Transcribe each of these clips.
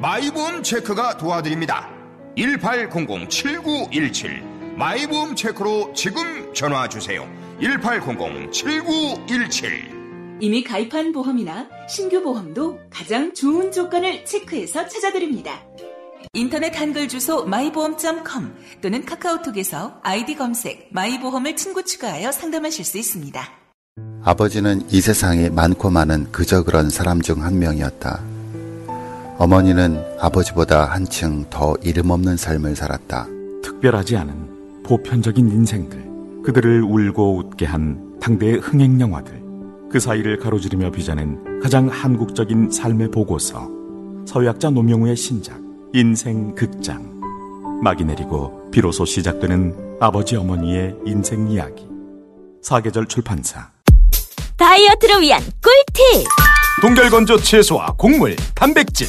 마이보험 체크가 도와드립니다. 1800-7917 마이보험 체크로 지금 전화 주세요. 1800-7917 이미 가입한 보험이나 신규 보험도 가장 좋은 조건을 체크해서 찾아드립니다. 인터넷 한글 주소 마이보험.com 또는 카카오톡에서 아이디 검색 마이보험을 친구 추가하여 상담하실 수 있습니다. 아버지는 이 세상에 많고 많은 그저 그런 사람 중 한 명이었다. 어머니는 아버지보다 한층 더 이름 없는 삶을 살았다. 특별하지 않은 보편적인 인생들, 그들을 울고 웃게 한 당대의 흥행 영화들, 그 사이를 가로지르며 빚어낸 가장 한국적인 삶의 보고서, 서유학자 노명우의 신작, 인생 극장. 막이 내리고 비로소 시작되는 아버지 어머니의 인생 이야기. 사계절 출판사. 다이어트를 위한 꿀팁! 동결건조 채소와 곡물, 단백질,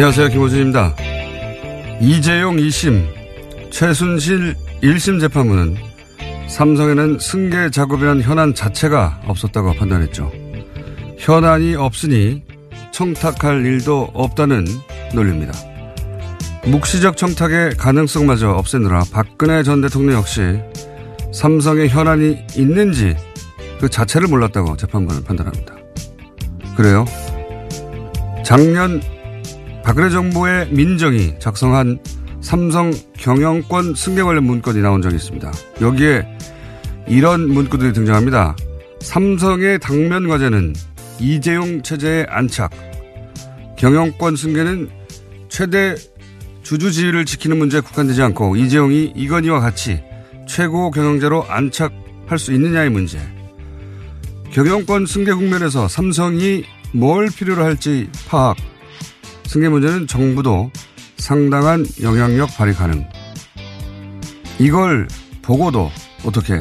안녕하세요. 김호준입니다. 이재용 2심, 최순실 1심 재판부는 삼성에는 승계 작업이란 현안 자체가 없었다고 판단했죠. 현안이 없으니 청탁할 일도 없다는 논리입니다. 묵시적 청탁의 가능성마저 없애느라 박근혜 전 대통령 역시 삼성의 현안이 있는지 그 자체를 몰랐다고 재판부는 판단합니다. 그래요? 작년 박근혜 정부의 민정이 작성한 삼성 경영권 승계 관련 문건이 나온 적이 있습니다. 여기에 이런 문구들이 등장합니다. 삼성의 당면 과제는 이재용 체제의 안착, 경영권 승계는 최대 주주 지위를 지키는 문제에 국한되지 않고 이재용이 이건희와 같이 최고 경영자로 안착할 수 있느냐의 문제. 경영권 승계 국면에서 삼성이 뭘 필요로 할지 파악. 승계 문제는 정부도 상당한 영향력 발휘 가능. 이걸 보고도 어떻게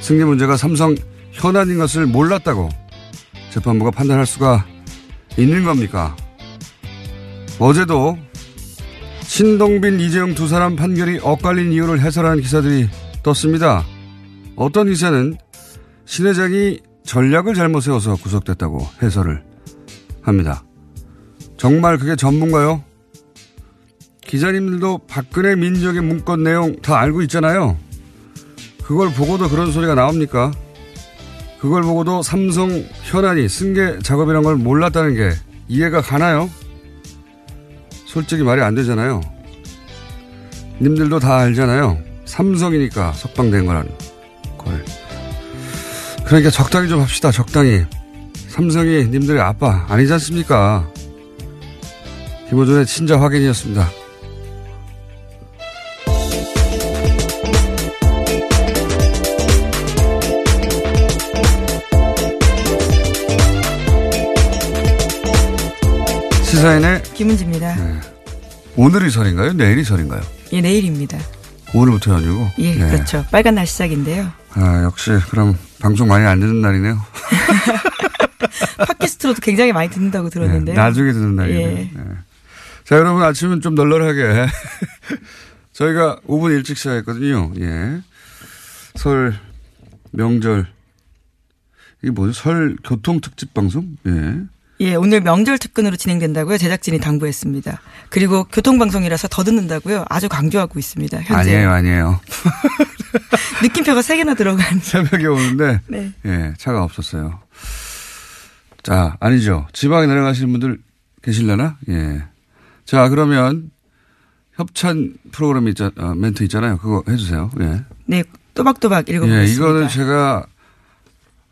승계 문제가 삼성 현안인 것을 몰랐다고 재판부가 판단할 수가 있는 겁니까? 어제도 신동빈, 이재용 두 사람 판결이 엇갈린 이유를 해설하는 기사들이 떴습니다. 어떤 기사는 신 회장이 전략을 잘못 세워서 구속됐다고 해설을 합니다. 정말 그게 전문가요? 기자님들도 박근혜 민정의 문건 내용 다 알고 있잖아요. 그걸 보고도 그런 소리가 나옵니까? 그걸 보고도 삼성 현안이 승계 작업이란 걸 몰랐다는 게 이해가 가나요? 솔직히 말이 안 되잖아요. 님들도 다 알잖아요. 삼성이니까 석방된 거라는 걸. 그러니까 적당히 좀 합시다. 적당히. 삼성이 님들의 아빠 아니지 않습니까? 김호준의 친자 확인이었습니다. 시사인의 김은지입니다. 네. 오늘이 설인가요? 내일이 설인가요? 예, 내일입니다. 오늘부터 연휴고? 예, 네. 그렇죠. 빨간 날 시작인데요. 아, 역시 그럼 방송 많이 안 듣는 날이네요. 팟캐스트로도 굉장히 많이 듣는다고 들었는데요. 네, 나중에 듣는 날이네요. 예. 네. 자, 여러분 아침은 좀 널널하게. 저희가 5분 일찍 시작했거든요. 예. 설, 명절. 이게 뭐죠? 설 교통 특집 방송? 예. 예, 오늘 명절 특근으로 진행된다고요. 제작진이 당부했습니다. 그리고 교통방송이라서 더 듣는다고요. 아주 강조하고 있습니다. 현재. 아니에요, 아니에요. 느낌표가 3개나 들어간. 새벽에 오는데. 네. 예, 차가 없었어요. 자, 아니죠. 지방에 내려가시는 분들 계실려나? 예. 자, 그러면 협찬 프로그램 있잖, 어, 멘트 있잖아요. 그거 해주세요. 예. 네, 또박또박 읽어보겠습니다. 예, 이거는 제가,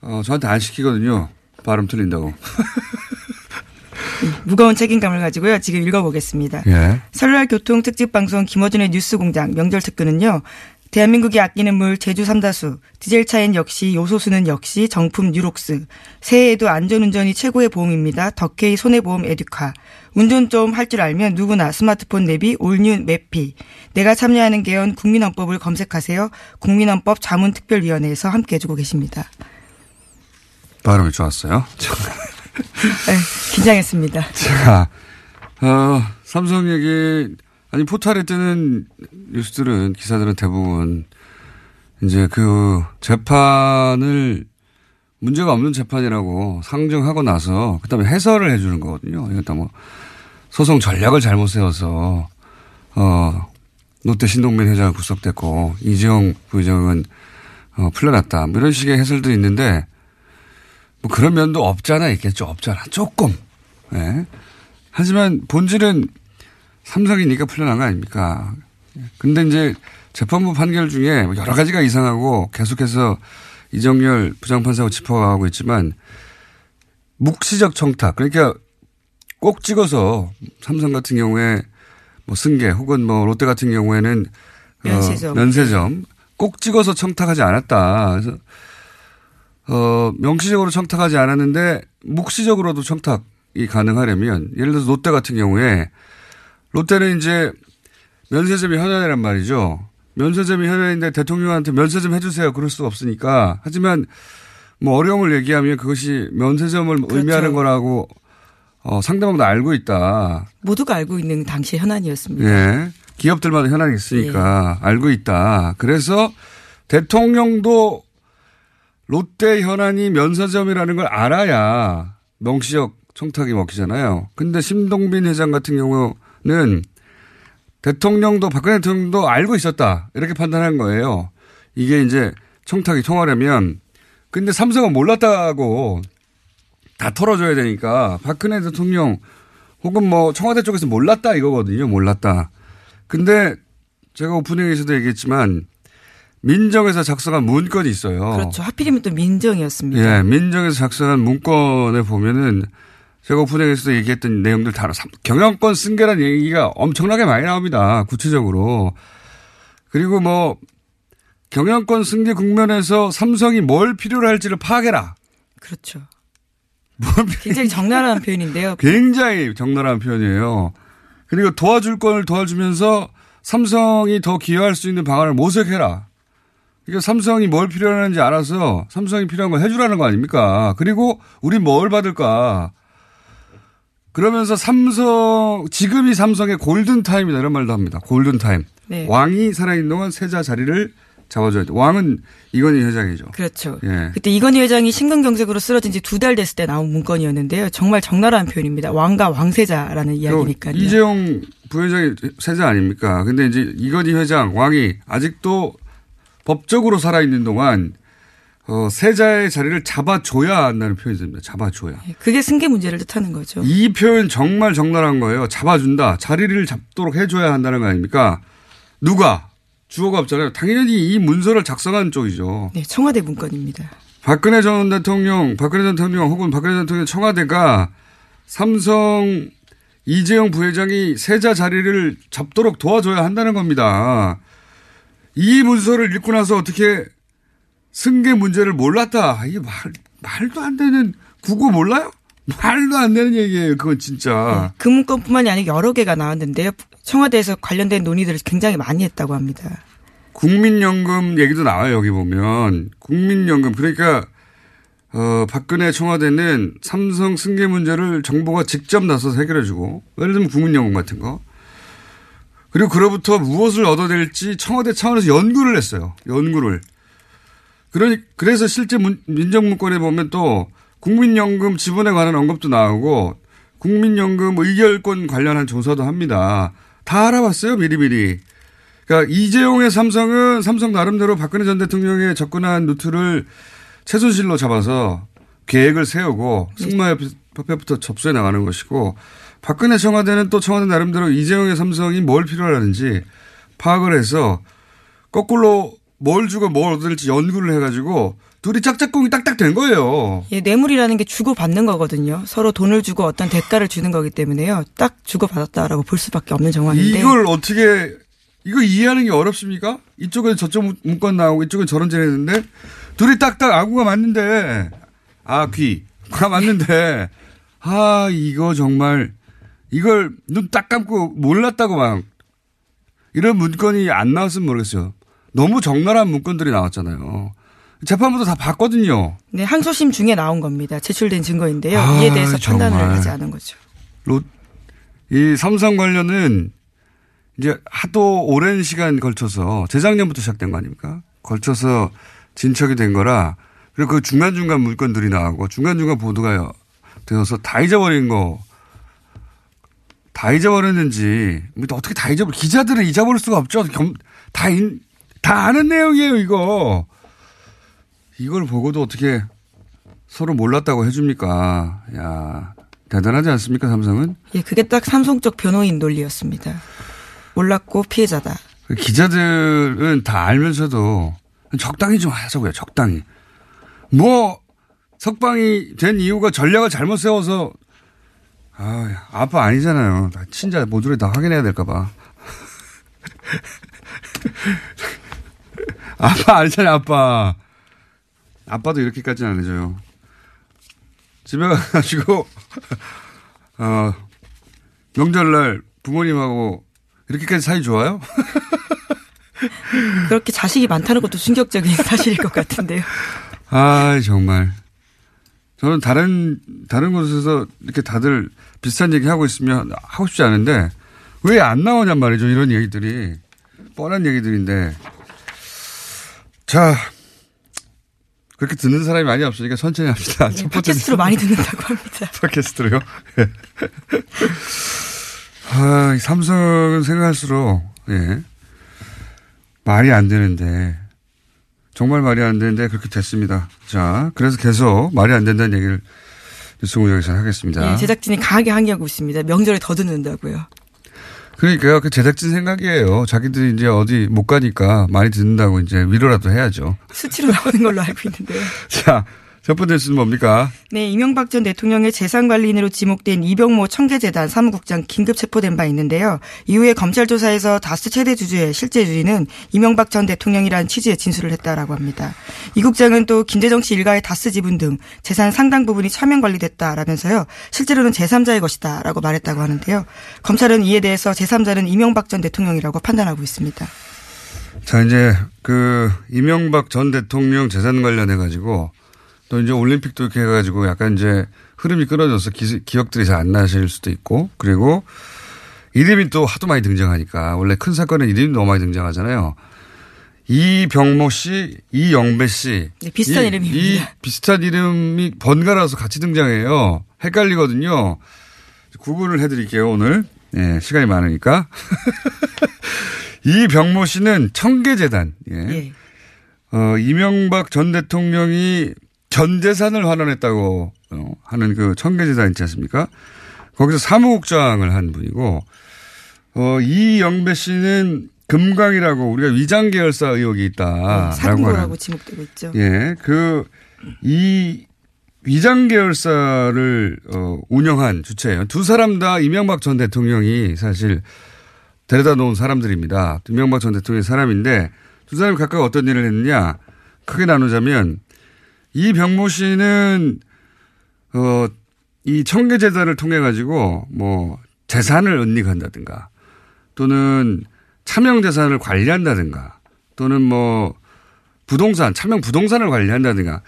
어, 저한테 안 시키거든요. 발음 틀린다고. 무거운 책임감을 가지고요. 지금 읽어보겠습니다. 예. 설날 교통 특집 방송 김어준의 뉴스 공장 명절 특근은요. 대한민국이 아끼는 물 제주 삼다수, 디젤 차엔 역시 요소수는 역시 정품 유록스. 새해에도 안전운전이 최고의 보험입니다. 더케이 손해보험 에듀카. 운전 좀 할 줄 알면 누구나 스마트폰 내비 all new 맵피. 내가 참여하는 개헌 국민헌법을 검색하세요. 국민헌법 자문특별위원회에서 함께 해주고 계십니다. 발음이 좋았어요. 네, 긴장했습니다. 자, 어, 삼성 얘기, 아니, 포탈에 뜨는 뉴스들은, 기사들은 대부분, 이제 그 재판을 문제가 없는 재판이라고 상정하고 나서, 그 다음에 해설을 해주는 거거든요. 이것도 뭐, 소송 전략을 잘못 세워서, 어, 롯데 신동민 회장은 구속됐고, 이재용 부회장은, 어, 풀려났다. 뭐 이런 식의 해설도 있는데, 뭐 그런 면도 없잖아 있겠죠. 없잖아. 조금. 예. 하지만 본질은 삼성이니까 풀려난 거 아닙니까? 근데 이제 재판부 판결 중에 여러 가지가 이상하고 계속해서 이정열 부장판사하고 짚어가고 있지만 묵시적 청탁. 그러니까 꼭 찍어서 삼성 같은 경우에 뭐 승계 혹은 뭐 롯데 같은 경우에는 면세점. 어, 면세점 꼭 찍어서 청탁하지 않았다. 그래서 어, 명시적으로 청탁하지 않았는데 묵시적으로도 청탁이 가능하려면 예를 들어서 롯데 같은 경우에 롯데는 이제 면세점이 현안이란 말이죠. 면세점이 현안인데 대통령한테 면세점 해주세요. 그럴 수가 없으니까. 하지만 뭐 어려움을 얘기하면 그것이 면세점을 그렇죠. 의미하는 거라고 어, 상대방도 알고 있다. 모두가 알고 있는 당시 현안이었습니다. 예. 기업들마다 현안이 있으니까 알고 있다. 그래서 대통령도 롯데 현안이 면세점이라는 걸 알아야 명시적 청탁이 먹히잖아요. 근데 심동빈 회장 같은 경우는 대통령도 박근혜 대통령도 알고 있었다. 이렇게 판단한 거예요. 이게 이제 청탁이 통하려면 근데 삼성은 몰랐다고 다 털어줘야 되니까 박근혜 대통령 혹은 뭐 청와대 쪽에서 몰랐다 이거거든요. 몰랐다. 근데 제가 오프닝에서도 얘기했지만 민정에서 작성한 문건이 있어요. 그렇죠. 하필이면 또 민정이었습니다. 예, 민정에서 작성한 문건에 보면은 제가 오프닝에서도 얘기했던 내용들 다 경영권 승계라는 얘기가 엄청나게 많이 나옵니다. 구체적으로. 그리고 뭐 경영권 승계 국면에서 삼성이 뭘 필요로 할지를 파악해라. 그렇죠. 굉장히 적나라한 표현인데요. 굉장히 적나라한 표현이에요. 그리고 도와줄 걸 도와주면서 삼성이 더 기여할 수 있는 방안을 모색해라. 그러니까 삼성이 뭘 필요하는지 알아서 삼성이 필요한 걸 해주라는 거 아닙니까? 그리고 우리 뭘 받을까? 그러면서 삼성, 지금이 삼성의 골든 타임이다 이런 말도 합니다. 골든 타임. 네. 왕이 살아있는 동안 세자 자리를 잡아줘야 돼. 왕은 이건희 회장이죠. 그렇죠. 예. 그때 이건희 회장이 심근경색으로 쓰러진 지 두 달 됐을 때 나온 문건이었는데요. 정말 적나라한 표현입니다. 왕과 왕세자라는 이야기니까요. 이재용 부회장이 세자 아닙니까? 근데 이제 이건희 회장, 왕이 아직도 법적으로 살아있는 동안 어, 세자의 자리를 잡아줘야 한다는 표현이 됩니다. 잡아줘야. 그게 승계 문제를 뜻하는 거죠. 이 표현 정말 적나라한 거예요. 잡아준다. 자리를 잡도록 해줘야 한다는 거 아닙니까? 누가? 주어가 없잖아요. 당연히 이 문서를 작성한 쪽이죠. 네, 청와대 문건입니다. 박근혜 전 대통령, 박근혜 전 대통령 혹은 박근혜 전 대통령 청와대가 삼성 이재용 부회장이 세자 자리를 잡도록 도와줘야 한다는 겁니다. 이 문서를 읽고 나서 어떻게 승계 문제를 몰랐다. 이게 말, 말도 안 되는 국어 몰라요? 말도 안 되는 얘기예요. 그건 진짜. 네, 그 문건뿐만이 아니라 여러 개가 나왔는데요. 청와대에서 관련된 논의들을 굉장히 많이 했다고 합니다. 국민연금 얘기도 나와요. 여기 보면 국민연금 그러니까 어, 박근혜 청와대는 삼성 승계 문제를 정부가 직접 나서서 해결해주고 예를 들면 국민연금 같은 거 그리고 그로부터 무엇을 얻어낼지 청와대 차원에서 연구를 했어요. 연구를. 그러니 그래서 실제 문, 민정문건에 보면 또 국민연금 지분에 관한 언급도 나오고 국민연금 의결권 관련한 조사도 합니다. 다 알아봤어요 미리미리. 그러니까 이재용의 삼성은 삼성 나름대로 박근혜 전 대통령의 접근한 루트를 최순실로 잡아서 계획을 세우고 승마협회부터 접수해 나가는 것이고 박근혜 청와대는 또 청와대 나름대로 이재용의 삼성이 뭘 필요로 하는지 파악을 해서 거꾸로 뭘 주고 뭘 얻을지 연구를 해가지고 둘이 짝짝꿍이 딱딱 된 거예요. 예, 뇌물이라는 게 주고받는 거거든요. 서로 돈을 주고 어떤 대가를 주는 거기 때문에요. 딱 주고받았다라고 볼 수밖에 없는 정황인데. 이걸 어떻게 이거 이해하는 게 어렵습니까? 이쪽은 저쪽 문건 나오고 이쪽은 저런 쟤 했는데 둘이 딱딱 아구가 맞는데 아 귀 가 맞는데 아 이거 정말 이걸 눈 딱 감고 몰랐다고 막 이런 문건이 안 나왔으면 모르겠어요. 너무 적나라한 문건들이 나왔잖아요. 재판부도 다 봤거든요. 네, 항소심 중에 나온 겁니다. 제출된 증거인데요. 아, 이에 대해서 정말. 판단을 하지 않은 거죠. 로, 이 삼성 관련은 이제 하도 오랜 시간 걸쳐서 재작년부터 시작된 거 아닙니까? 걸쳐서 진척이 된 거라 그리고 그 중간중간 물건들이 나오고 중간중간 보도가 되어서 다 잊어버린 거. 다 잊어버렸는지, 뭐 어떻게 다 잊어버려, 기자들은 잊어버릴 수가 없죠. 겸, 다, 인, 다 아는 내용이에요, 이거. 이걸 보고도 어떻게 서로 몰랐다고 해줍니까? 야 대단하지 않습니까, 삼성은? 예, 그게 딱 삼성 쪽 변호인 논리였습니다. 몰랐고 피해자다. 기자들은 다 알면서도 적당히 좀 하자고요, 적당히. 뭐, 석방이 된 이유가 전략을 잘못 세워서, 아, 아빠 아니잖아요. 친자 모두를 다 확인해야 될까봐. 아빠 아니잖아요, 아빠. 아빠도 이렇게까지는 안 해줘요. 집에 가가지고, 어, 명절날 부모님하고 이렇게까지 사이 좋아요? 그렇게 자식이 많다는 것도 충격적인 사실일 것 같은데요. 아, 정말. 저는 다른, 다른 곳에서 이렇게 다들 비슷한 얘기 하고 있으면 하고 싶지 않은데 왜 안 나오냔 말이죠. 이런 얘기들이. 뻔한 얘기들인데. 자, 그렇게 듣는 사람이 많이 없으니까 천천히 합시다. 네, 팟캐스트로 많이 듣는다고 합니다. 팟캐스트로요? 아, 삼성은 생각할수록, 예. 말이 안 되는데, 정말 말이 안 되는데 그렇게 됐습니다. 자, 그래서 계속 말이 안 된다는 얘기를 뉴스 공장에서 하겠습니다. 네, 제작진이 강하게 항의하고 있습니다. 명절에 더 듣는다고요. 그러니까요. 그 제작진 생각이에요. 자기들이 이제 어디 못 가니까 많이 듣는다고 이제 위로라도 해야죠. 수치로 나오는 걸로 알고 있는데요. 자, 첫 번째 뉴스는 뭡니까? 네, 이명박 전 대통령의 재산관리인으로 지목된 이병모 청계재단 사무국장 긴급 체포된 바 있는데요. 이후에 검찰 조사에서 다스 최대 주주의 실제 주인은 이명박 전 대통령이라는 취지의 진술을 했다라고 합니다. 이 국장은 또 김대정 씨 일가의 다스 지분 등 재산 상당 부분이 차명 관리됐다라면서요. 실제로는 제3자의 것이다라고 말했다고 하는데요. 검찰은 이에 대해서 제3자는 이명박 전 대통령이라고 판단하고 있습니다. 자, 이제 그 이명박 전 대통령 재산 관련해 가지고 또 이제 올림픽도 이렇게 해가지고 약간 이제 흐름이 끊어져서 기, 기억들이 잘 안 나실 수도 있고 그리고 이름이 또 하도 많이 등장하니까 원래 큰 사건은 이름이 너무 많이 등장하잖아요. 이병모 씨, 이영배 씨. 네, 비슷한 이, 이름입니다. 이 비슷한 이름이 번갈아서 같이 등장해요. 헷갈리거든요. 구분을 해드릴게요, 오늘. 예, 시간이 많으니까. 이병모 씨는 청계재단. 예. 예. 어, 이명박 전 대통령이 전 재산을 환원했다고 어, 하는 그 청계재단 있지 않습니까? 거기서 사무국장을 한 분이고, 어, 이영배 씨는 금강이라고 우리가 위장 계열사 의혹이 있다라고 사금고라고 하는. 지목되고 있죠. 예, 그, 이 위장 계열사를 어, 운영한 주체예요. 두 사람 다 이명박 전 대통령이 사실 데려다 놓은 사람들입니다. 이명박 전 대통령의 사람인데 두 사람이 각각 어떤 일을 했느냐 크게 나누자면 이 병모 씨는 어 이 청계재단을 통해 가지고 뭐 재산을 은닉한다든가 또는 차명 재산을 관리한다든가 또는 뭐 부동산, 차명 부동산을 관리한다든가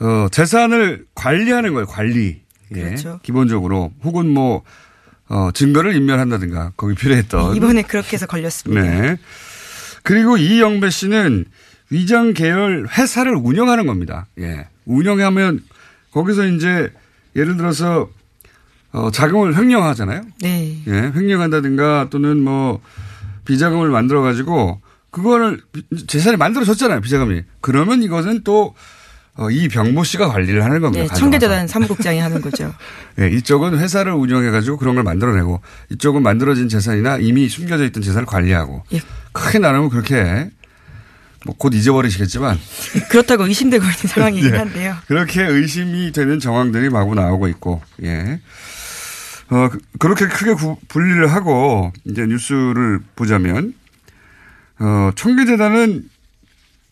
어, 재산을 관리하는 거예요, 관리. 예. 그렇죠. 기본적으로 혹은 뭐 어, 증거를 인멸한다든가 거기 필요했던 이번에 그렇게 해서 걸렸습니다. 네. 그리고 이영배 씨는 위장 계열 회사를 운영하는 겁니다. 예. 운영하면 거기서 이제 예를 들어서 어, 자금을 횡령하잖아요. 네. 예. 횡령한다든가 또는 뭐 비자금을 만들어 가지고 그거를 재산이 만들어졌잖아요. 비자금이. 그러면 이것은 또 어, 이병모 씨가 관리를 하는 겁니다. 네. 청계재단 사무국장이 하는 거죠. 예, 이쪽은 회사를 운영해 가지고 그런 걸 만들어내고 이쪽은 만들어진 재산이나 이미 숨겨져 있던 재산을 관리하고 예. 크게 나누면 그렇게 뭐 곧 잊어버리시겠지만 그렇다고 의심되고 있는 상황이긴 예, 한데요. 그렇게 의심이 되는 정황들이 마구 나오고 있고 예. 어, 그- 그렇게 크게 구- 분리를 하고 이제 뉴스를 보자면 어, 청계재단은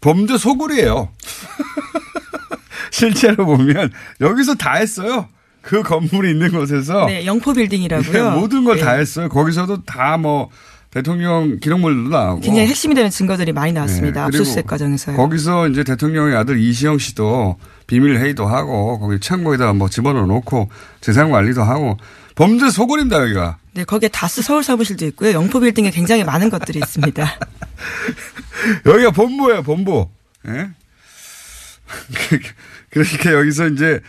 범죄 소굴이에요. 실제로 보면 여기서 다 했어요. 그 건물이 있는 곳에서 네, 영포 빌딩이라고요. 예, 모든 걸다 네. 했어요. 거기서도 다 뭐 대통령 기록물도 나오고. 굉장히 핵심이 되는 증거들이 많이 나왔습니다. 네, 압수수색 과정에서요. 거기서 이제 대통령의 아들 이시영 씨도 비밀 회의도 하고 거기 창고에다 뭐 집어넣어 놓고 재산 관리도 하고 범죄 소굴입니다 여기가. 네, 거기에 다스 서울 사무실도 있고요. 영포 빌딩에 굉장히 많은 것들이 있습니다. 여기가 본부예요 본부. 예? 그러니까 여기서 이제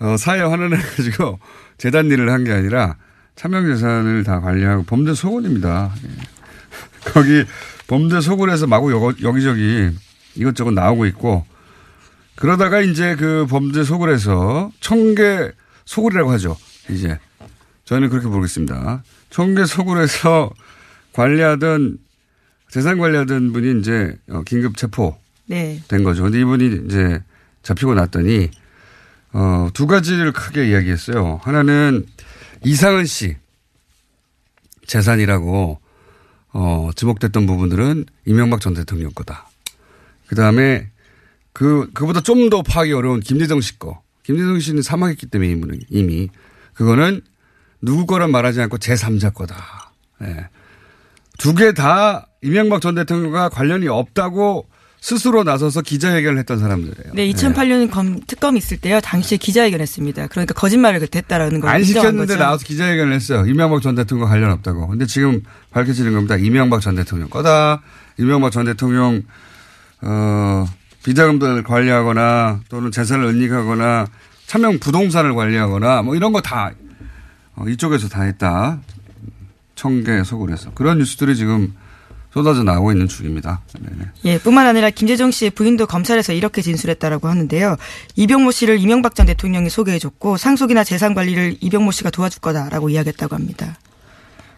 어, 사회 환원해가지고 재단 일을 한 게 아니라 차명 재산을 다 관리하고 범죄 소굴입니다. 예. 거기 범죄 소굴에서 마구 여기저기 이것저것 나오고 있고 그러다가 이제 그 범죄 소굴에서 청계 소굴이라고 하죠. 이제 저희는 그렇게 부르겠습니다. 청계 소굴에서 관리하던 재산 관리하던 분이 이제 어, 긴급 체포 네. 된 거죠. 근데 이분이 이제 잡히고 났더니 어, 두 가지를 크게 이야기했어요. 하나는 이상은 씨 재산이라고 어, 지목됐던 부분들은 이명박 전 대통령 거다. 그 다음에 그, 그보다 좀 더 파악이 어려운 김대정 씨 거. 김대정 씨는 사망했기 때문에 이미. 그거는 누구 거란 말하지 않고 제3자 거다. 예. 두개 다 이명박 전 대통령과 관련이 없다고 스스로 나서서 기자회견을 했던 사람들이에요. 네, 2008년 검, 특검이 있을 때요. 당시에 기자회견했습니다. 그러니까 거짓말을 그때 했다라는 걸안 시켰는데 거죠. 나와서 기자회견을 했어요. 이명박 전 대통령과 관련 없다고. 근데 지금 밝혀지는 겁니다. 이명박 전 대통령 거다. 이명박 전 대통령, 어, 비자금들을 관리하거나 또는 재산을 은닉하거나 차명 부동산을 관리하거나 뭐 이런 거다 어, 이쪽에서 다 했다. 청계 소굴에서. 그런 뉴스들이 지금 쏟아져 나오고 있는 중입니다. 네. 예, 뿐만 아니라 김재정 씨의 부인도 검찰에서 이렇게 진술했다라고 하는데요. 이병모 씨를 이명박 전 대통령이 소개해줬고 상속이나 재산 관리를 이병모 씨가 도와줄 거다라고 이야기했다고 합니다.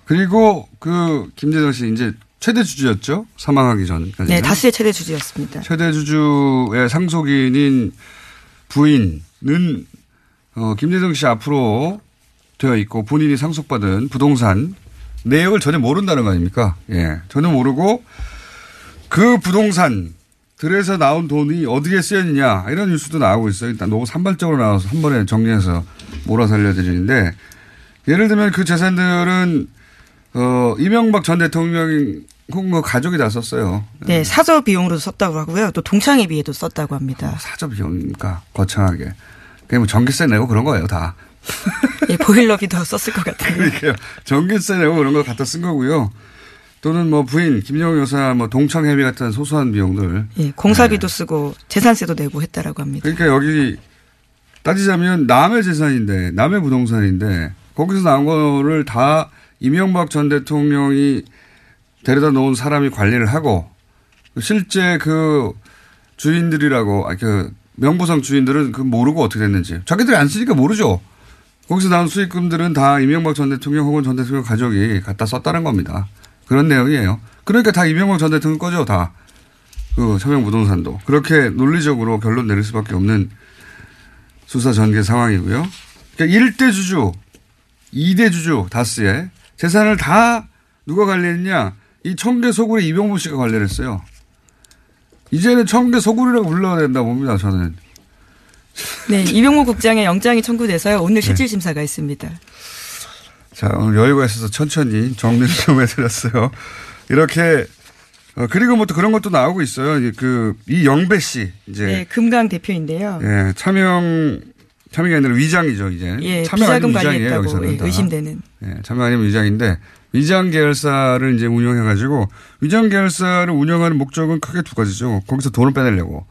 그리고 그 김재정 씨 이제 최대 주주였죠. 사망하기 전까지. 네, 다스의 최대 주주였습니다. 최대 주주의 상속인인 부인은 어, 김대정 씨 앞으로 되어 있고 본인이 상속받은 부동산 내역을 전혀 모른다는 거 아닙니까? 예. 전혀 모르고 그 부동산 들에서 나온 돈이 어디에 쓰였느냐 이런 뉴스도 나오고 있어요. 일단 너무 산발적으로 나와서 한 번에 정리해서 몰아서 알려드리는데 예를 들면 그 재산들은 어, 이명박 전 대통령 혹은 그 가족이 다 썼어요. 네, 사저 비용으로도 썼다고 하고요. 또 동창회 비에도 썼다고 합니다. 사저 비용이니까 거창하게. 그냥 뭐 전기세 내고 그런 거예요, 다. 예, 보일러비도 썼을 것 같은데. 그러니까요. 전기세 내고 그런 거 갖다 쓴 거고요. 또는 뭐 부인, 김영우 여사 뭐 동창회비 같은 소소한 비용들. 예, 공사비도 쓰고 재산세도 내고 했다라고 합니다. 그러니까 여기 따지자면 남의 재산인데, 남의 부동산인데, 거기서 나온 거를 다 이명박 전 대통령이 데려다 놓은 사람이 관리를 하고, 실제 그 주인들이라고, 아, 그 명부상 주인들은 그 모르고 어떻게 됐는지. 자기들이 안 쓰니까 모르죠. 거기서 나온 수익금들은 다 이명박 전 대통령 혹은 전 대통령 가족이 갖다 썼다는 겁니다. 그런 내용이에요. 그러니까 다 이명박 전 대통령 거죠, 다. 그 서명 부동산도. 그렇게 논리적으로 결론 내릴 수밖에 없는 수사 전개 상황이고요. 그러니까 1대 주주, 2대 주주 다스의 재산을 다 누가 관리했냐? 이 청계 소굴의 이병무 씨가 관리를 했어요. 이제는 청계 소굴이라고 불러야 된다 봅니다, 저는. 네, 이병무 국장의 영장이 청구돼서요. 오늘 실질 심사가 있습니다. 자, 오늘 여유가 있어서 천천히 정리를 좀 해드렸어요. 이렇게 어, 그리고 뭐 또 그런 것도 나오고 있어요. 그 이영배 씨 이제 네, 금강 대표인데요. 예, 차명 차명이 아니라 위장이죠 이제. 예, 비자금 아니면 위장이에요 여기서는 예, 다. 의심되는. 예, 차명 아니면 위장인데 위장 계열사를 이제 운영해 가지고 위장 계열사를 운영하는 목적은 크게 두 가지죠. 거기서 돈을 빼내려고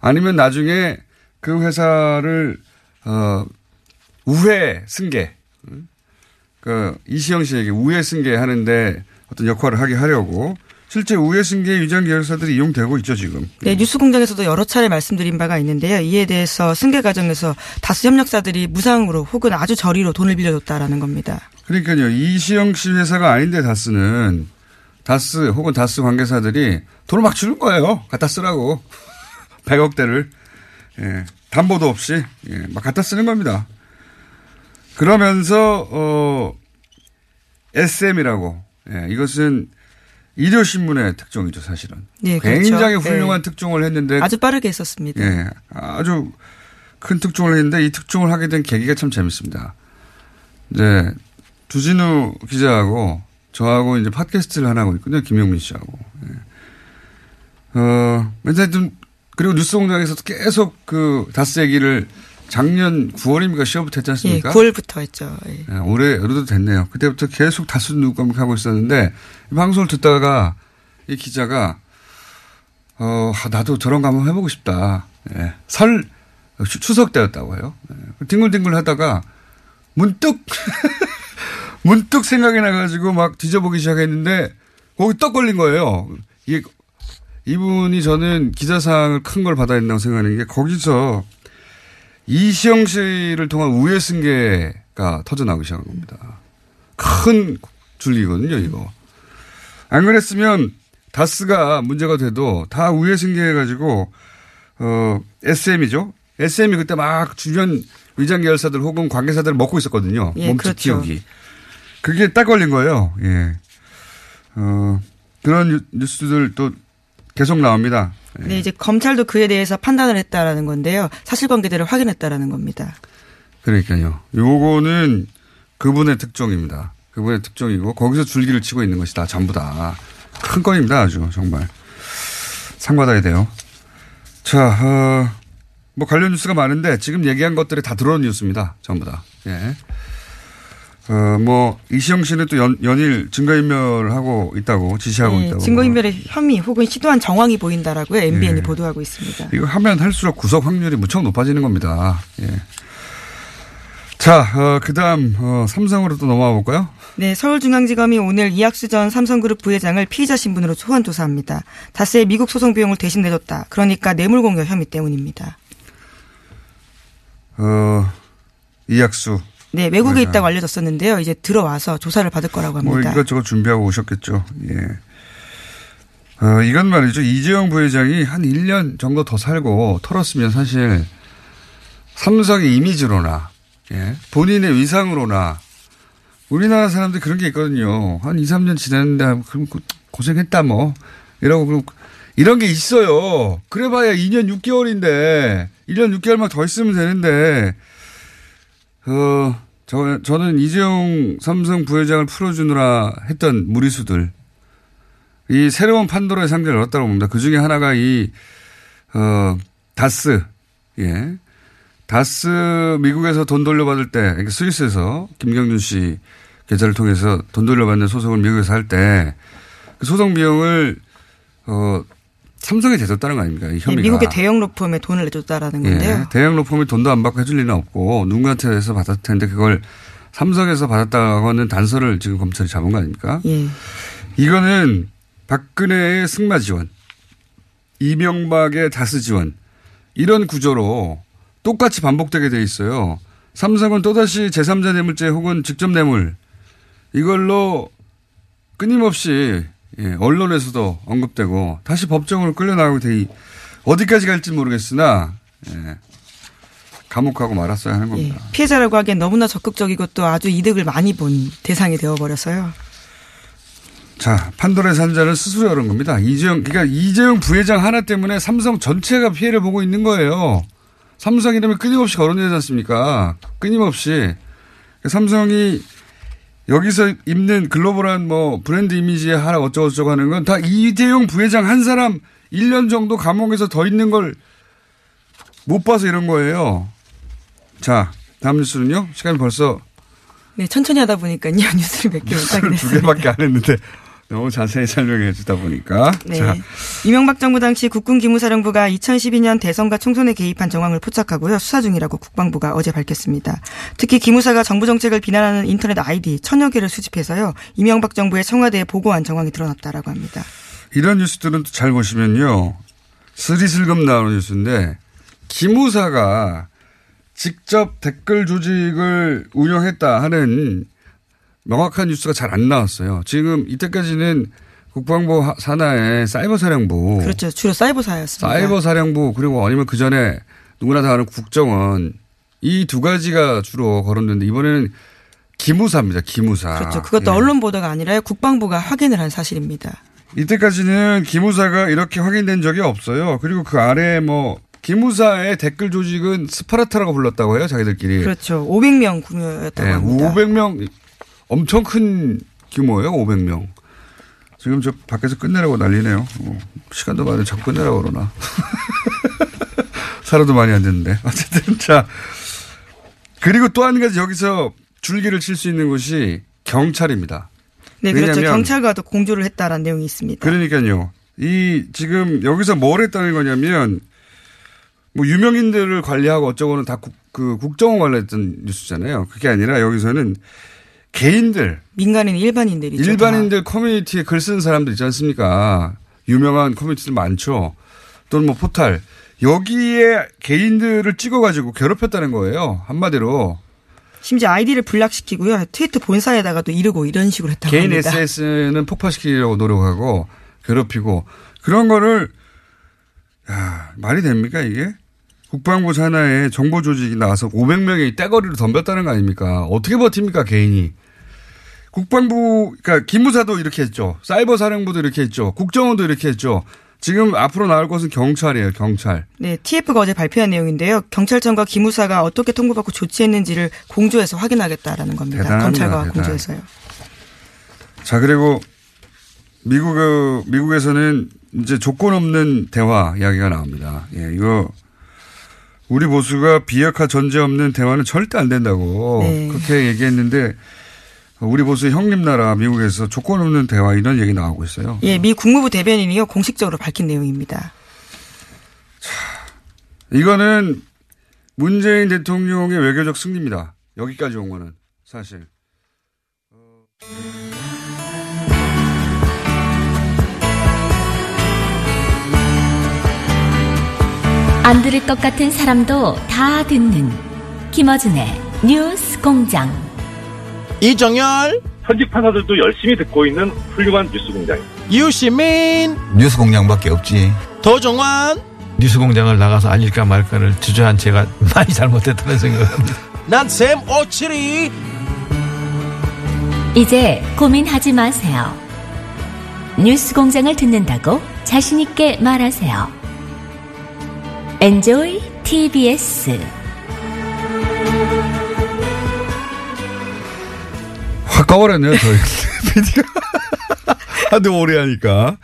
아니면 나중에 그 회사를 어 우회 승계 음? 그 이시영 씨에게 우회 승계 하는데 어떤 역할을 하게 하려고 실제 우회 승계 위장 계열사들이 이용되고 있죠 지금. 네, 뉴스 공장에서도 여러 차례 말씀드린 바가 있는데요. 이에 대해서 승계 과정에서 다수 협력사들이 무상으로 혹은 아주 저리로 돈을 빌려줬다라는 겁니다. 그러니까요. 이시영 씨 회사가 아닌데 다스는 다스 혹은 다스 관계사들이 돈을 막 주는 거예요. 갖다 쓰라고. 100억대를. 예. 담보도 없이 예. 막 갖다 쓰는 겁니다. 그러면서 어 SM이라고 예. 이것은 일요 신문의 특종이죠, 사실은. 네, 그렇죠. 굉장히 훌륭한 네. 특종을 했는데 아주 빠르게 했었습니다. 예. 아주 큰 특종을 했는데 이 특종을 하게 된 계기가 참 재밌습니다. 이제 주진우 기자하고 저하고 이제 팟캐스트를 하나 하고 있거든요. 김용민 씨하고. 예. 어, 맨날 좀, 그리고 뉴스 공장에서도 계속 그 다스 얘기를 작년 9월입니까? 10월부터 했지 예, 않습니까? 9월부터 했죠. 예. 예, 올해, 올해도 됐네요. 그때부터 계속 다스 누감을 하고 있었는데, 이 방송을 듣다가 이 기자가, 어, 아, 나도 저런 거 한번 해보고 싶다. 예. 설, 추- 추석 때였다고 해요. 예. 뒹굴뒹굴 하다가 문득, 문득 생각이 나가지고 막 뒤져보기 시작했는데, 거기 떡 걸린 거예요. 이게, 이분이 저는 기자상을 큰 걸 받아야 된다고 생각하는 게, 거기서 이시영 씨를 통한 우회 승계가 터져나오기 시작한 겁니다. 큰 줄기거든요, 이거. 안 그랬으면 다스가 문제가 돼도 다 우회 승계해가지고, 어, SM이죠? SM이 그때 막 주변 위장 계열사들 혹은 관계사들을 먹고 있었거든요. 예, 몸집 그렇죠. 키우기. 그게 딱 걸린 거예요. 예. 어, 그런 뉴- 뉴스들 또 계속 나옵니다. 예. 네, 이제 검찰도 그에 대해서 판단을 했다라는 건데요. 사실관계들을 확인했다라는 겁니다. 그러니까요. 요거는 그분의 특종입니다. 그분의 특종이고 거기서 줄기를 치고 있는 것이 다. 전부 다. 큰 건입니다. 아주 정말. 상 받아야 돼요. 자, 어, 뭐 관련 뉴스가 많은데 지금 얘기한 것들이 다 들어온 뉴스입니다. 전부 다. 예. 어, 뭐 이시영 씨는 또 연, 연일 증거인멸하고 있다고 지시하고 네, 있다고. 증거인멸의 혐의 혹은 시도한 정황이 보인다라고요. MBN이 예. 보도하고 있습니다. 이거 하면 할수록 구속 확률이 무척 높아지는 겁니다. 예. 자, 어, 그 다음, 어, 삼성으로 또 넘어가 볼까요? 네, 서울중앙지검이 오늘 이학수 전 삼성그룹 부회장을 피의자 신분으로 소환 조사합니다. 다스의 미국 소송 비용을 대신 내줬다. 그러니까 뇌물공여 혐의 때문입니다. 어, 이학수. 네, 외국에 부회장. 있다고 알려졌었는데요. 이제 들어와서 조사를 받을 거라고 뭐 합니다. 이것저것 준비하고 오셨겠죠. 예. 어, 이건 말이죠. 이재용 부회장이 한 1년 정도 더 살고 털었으면 사실 삼성의 이미지로나, 예. 본인의 위상으로나 우리나라 사람들이 그런 게 있거든요. 한 2, 3년 지났는데 그럼 고- 고생했다 뭐. 이러고 그럼 이런 게 있어요. 그래 봐야 2년 6개월인데 1년 6개월만 더 있으면 되는데 어, 저, 저는 이재용 삼성 부회장을 풀어주느라 했던 무리수들, 이 새로운 판도라의 상자를 열었다고 봅니다. 그 중에 하나가 이, 어, 다스, 예. 다스 미국에서 돈 돌려받을 때, 그러니까 스위스에서 김경준 씨 계좌를 통해서 돈 돌려받는 소송을 미국에서 할 때, 그 소송 비용을, 어, 삼성에 대줬다는 거 아닙니까? 이 네, 혐의가. 미국의 대형 로펌에 돈을 내줬다라는 건데요. 예, 대형 로펌이 돈도 안 받고 해줄 리는 없고 누군가한테서 받았을 텐데 그걸 삼성에서 받았다고는 단서를 지금 검찰이 잡은 거 아닙니까? 예. 이거는 박근혜의 승마 지원, 이명박의 다스 지원 이런 구조로 똑같이 반복되게 돼 있어요. 삼성은 또다시 제3자 뇌물죄 혹은 직접 뇌물 이걸로 끊임없이 예, 언론에서도 언급되고 다시 법정으로 끌려나가고 돼 있- 어디까지 갈지 모르겠으나 예, 감옥하고 말았어야 하는 예, 겁니다. 피해자라고 하기엔 너무나 적극적이고 또 아주 이득을 많이 본 대상이 되어버려서요. 자, 판도라의 산자를 스스로 열은 겁니다. 이재용, 그러니까 이재용 부회장 하나 때문에 삼성 전체가 피해를 보고 있는 거예요. 삼성 이름이 끊임없이 거론되지 않습니까? 끊임없이. 삼성이 여기서 입는 글로벌한 뭐 브랜드 이미지에 하나 어쩌고저쩌고 하는 건 다 이재용 부회장 한 사람 1년 정도 감옥에서 더 있는 걸 못 봐서 이런 거예요. 자, 다음 뉴스는요. 시간이 벌써 네, 천천히 하다 보니까요. 뉴스를 몇 개 못하게 두 됐습니다. 개밖에 안 했는데 너무 자세히 설명해 주다 보니까. 네. 자, 이명박 정부 당시 국군기무사령부가 2012년 대선과 총선에 개입한 정황을 포착하고요. 수사 중이라고 국방부가 어제 밝혔습니다. 특히 기무사가 정부 정책을 비난하는 인터넷 아이디 천여 개를 수집해서요. 이명박 정부의 청와대에 보고한 정황이 드러났다라고 합니다. 이런 뉴스들은 또잘 보시면요. 스리슬금 나오는 뉴스인데 기무사가 직접 댓글 조직을 운영했다 하는 명확한 뉴스가 잘 안 나왔어요. 지금 이때까지는 국방부 하- 산하의 사이버 사령부, 그렇죠. 주로 사이버 사였습니다. 사이버 사령부 그리고 아니면 그 전에 누구나 다 아는 국정원 이 두 가지가 주로 거론되는데 이번에는 기무사입니다. 기무사. 그렇죠. 그것도 예. 언론 보도가 아니라 국방부가 확인을 한 사실입니다. 이때까지는 기무사가 이렇게 확인된 적이 없어요. 그리고 그 아래 뭐 기무사의 댓글 조직은 스파르타라고 불렀다고 해요. 자기들끼리. 그렇죠. 500명 구매였다고 네, 합니다. 500명 엄청 큰 규모예요. 500명. 지금 저 밖에서 끝내라고 난리네요. 어, 시간도 많은데 자꾸 끝내라고 그러나. 살아도 많이 안 됐는데. 어쨌든 자. 그리고 또 한 가지 여기서 줄기를 칠 수 있는 곳이 경찰입니다. 네, 그렇죠. 경찰과도 공조를 했다라는 내용이 있습니다. 그러니까요. 이 지금 여기서 뭘 했다는 거냐면 뭐 유명인들을 관리하고 어쩌고는 다 국, 그 국정원 관리했던 뉴스잖아요. 그게 아니라 여기서는 개인들 민간인 일반인들이죠. 일반인들 커뮤니티에 글 쓰는 사람들 있지 않습니까? 유명한 커뮤니티들 많죠. 또는 뭐 포탈 여기에 개인들을 찍어가지고 괴롭혔다는 거예요. 한마디로 심지어 아이디를 block시키고요. 트위터 본사에다가도 이르고 이런 식으로 했다고 개인 합니다. SNS는 폭파시키려고 노력하고 괴롭히고 그런 거를 야, 말이 됩니까 이게? 국방부 산하에 정보 조직이 나와서 500명이 떼거리로 덤볐다는 거 아닙니까? 어떻게 버팁니까 개인이? 국방부 그러니까 기무사도 이렇게 했죠. 사이버 사령부도 이렇게 했죠. 국정원도 이렇게 했죠. 지금 앞으로 나올 것은 경찰이에요. 경찰. 네, TF가 어제 발표한 내용인데요. 경찰청과 기무사가 어떻게 통보받고 조치했는지를 공조해서 확인하겠다라는 겁니다. 대단합니다, 검찰과 대단. 공조해서요. 자, 그리고 미국, 미국에서는 이제 조건 없는 대화 이야기가 나옵니다. 예, 이거 우리 보수가 비핵화 전제 없는 대화는 절대 안 된다고 네. 그렇게 얘기했는데 우리 보수의 형님 나라 미국에서 조건 없는 대화 이런 얘기 나오고 있어요. 예, 미 국무부 대변인이요 공식적으로 밝힌 내용입니다. 이거는 문재인 대통령의 외교적 승리입니다. 여기까지 온 거는 사실. 안 들을 것 같은 사람도 다 듣는 김어준의 뉴스 공장. 이정열 현직 판사들도 열심히 듣고 있는 훌륭한 뉴스 공장입니다. 유시민 뉴스 공장밖에 없지. 도정환 뉴스 공장을 나가서 알릴까 말까를 주저한 제가 많이 잘못했다는 생각합니다. 난샘 오칠이 이제 고민하지 마세요. 뉴스 공장을 듣는다고 자신있게 말하세요. Enjoy TBS. 확 까버렸네요, 저희. PD가. 하도 오래 하니까.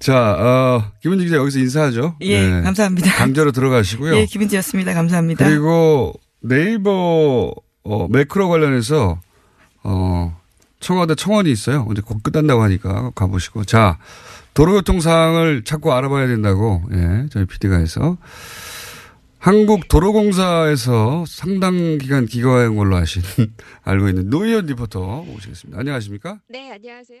자, 어, 김은지 기자 여기서 인사하죠. 예, 네. 감사합니다. 강제로 들어가시고요. 예, 김은지였습니다. 감사합니다. 그리고 네이버, 어, 매크로 관련해서, 어, 청와대 청원이 있어요. 근데 곧 끝난다고 하니까 가보시고. 자, 도로교통상을 자꾸 알아봐야 된다고, 예, 저희 PD가 해서. 한국도로공사에서 상당 기간 기거한 걸로 아신, 알고 있는 노희연 리포터 모시겠습니다. 안녕하십니까? 네, 안녕하세요.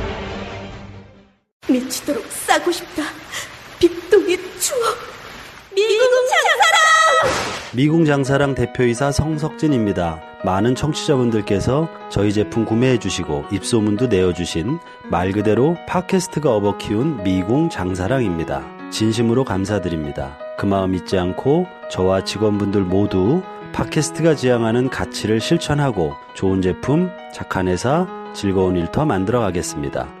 미치도록 싸고 싶다. 빅동의 추억. 미궁 장사랑! 미궁 장사랑 대표이사 성석진입니다. 많은 청취자분들께서 저희 제품 구매해 주시고 입소문도 내어 주신 말 그대로 팟캐스트가 업어 키운 미궁 장사랑입니다. 진심으로 감사드립니다. 그 마음 잊지 않고 저와 직원분들 모두 팟캐스트가 지향하는 가치를 실천하고 좋은 제품, 착한 회사, 즐거운 일터 만들어 가겠습니다.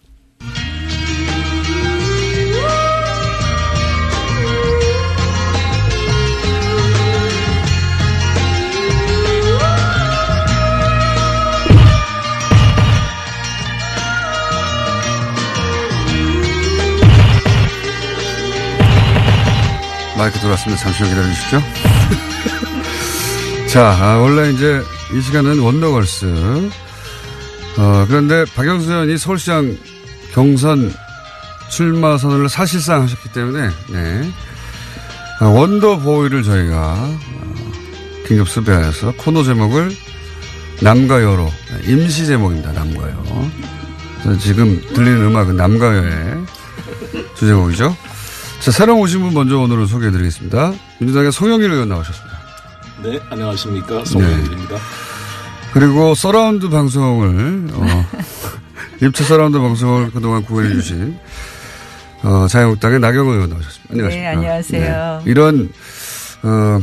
마이크 들어왔습니다. 잠시만 기다려주시죠. 자, 아, 원래 이제 이 시간은 원더걸스. 어, 그런데 박영수 의원이 서울시장 경선 출마 선언을 사실상 하셨기 때문에, 네. 아, 원더보이를 저희가 어, 긴급 수배하여서 코너 제목을 남가요로, 임시 제목입니다. 남가요. 지금 들리는 음악은 남가요의 주제곡이죠. 자, 새로 오신 분 먼저 오늘은 소개해 드리겠습니다. 민주당의 송영길 의원 나오셨습니다. 네, 안녕하십니까. 송영길입니다. 네. 그리고 서라운드 방송을, 어, 입체 서라운드 방송을 그동안 구해 주신, 어, 자유한국당의 나경원 의원 나오셨습니다. 안녕하십니까. 네, 안녕하세요. 네. 이런, 어,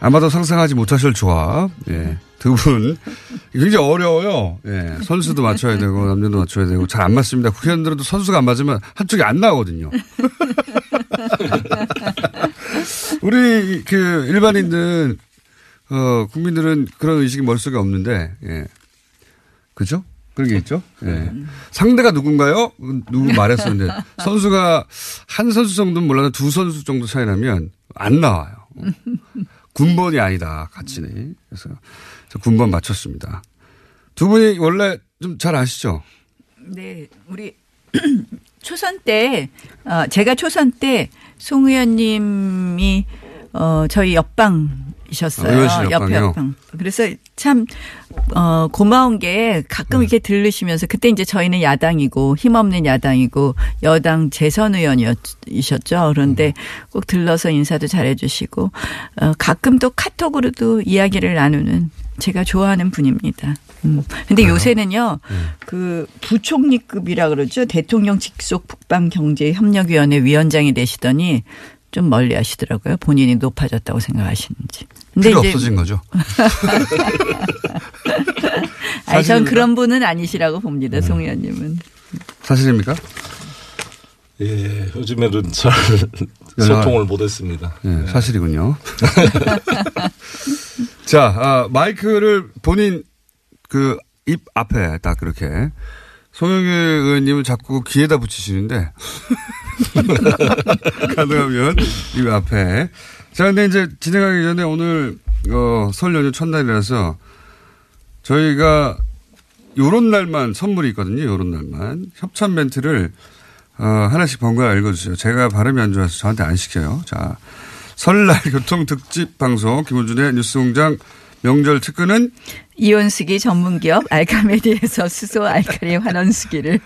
아마도 상상하지 못하실 조합, 예. 두 분, 굉장히 어려워요. 예. 선수도 맞춰야 되고, 남녀도 맞춰야 되고, 잘 안 맞습니다. 국회의원들도 선수가 안 맞으면 한쪽이 안 나오거든요. 우리 그 일반인들 어 국민들은 그런 의식이 머릿속에 없는데 예. 그죠? 그런 게 있죠. 예. 상대가 누군가요? 누구 말했었는데 선수가 한 선수 정도는 몰라도 두 선수 정도 차이 나면 안 나와요. 군번이 아니다 가치는 그래서 군번 맞췄습니다. 두 분이 원래 좀 잘 아시죠? 네, 우리 초선 때, 어, 제가 초선 때 송 의원님이 어, 저희 옆방 이셨어요. 아, 옆에 옆방. 그래서 참, 어, 고마운 게 가끔 네. 이렇게 들르시면서 그때 이제 저희는 야당이고 힘없는 야당이고 여당 재선 의원이셨죠. 그런데 음. 꼭 들러서 인사도 잘해 주시고, 어, 가끔 또 카톡으로도 이야기를 나누는 제가 좋아하는 분입니다. 음. 근데 요새는요, 음. 그 부총리급이라 그러죠. 대통령 직속 북방 경제 협력위원회 위원장이 되시더니 좀 멀리 하시더라고요. 본인이 높아졌다고 생각하시는지. 근데 필요 이제 없어진 거죠. 아니, 전 그런 분은 아니시라고 봅니다. 음. 송 의원님은. 사실입니까? 예, 요즘에는 잘 소통을 못했습니다. 예, 네. 사실이군요. 자, 아, 마이크를 본인 그 입 앞에 딱 그렇게 송영길 의원님은 자꾸 귀에다 붙이시는데 가능하면 입 앞에 자 근데 이제 진행하기 전에 오늘 어, 설 연휴 첫날이라서 저희가 요런 날만 선물이 있거든요. 요런 날만 협찬 멘트를 어, 하나씩 번갈아 읽어주세요. 제가 발음이 안 좋아서 저한테 안 시켜요. 자 설날 교통 특집 방송 김호준의 뉴스 공장 명절 특근은? 이온수기 전문기업 알카메디에서 수소 알칼리 환원수기를.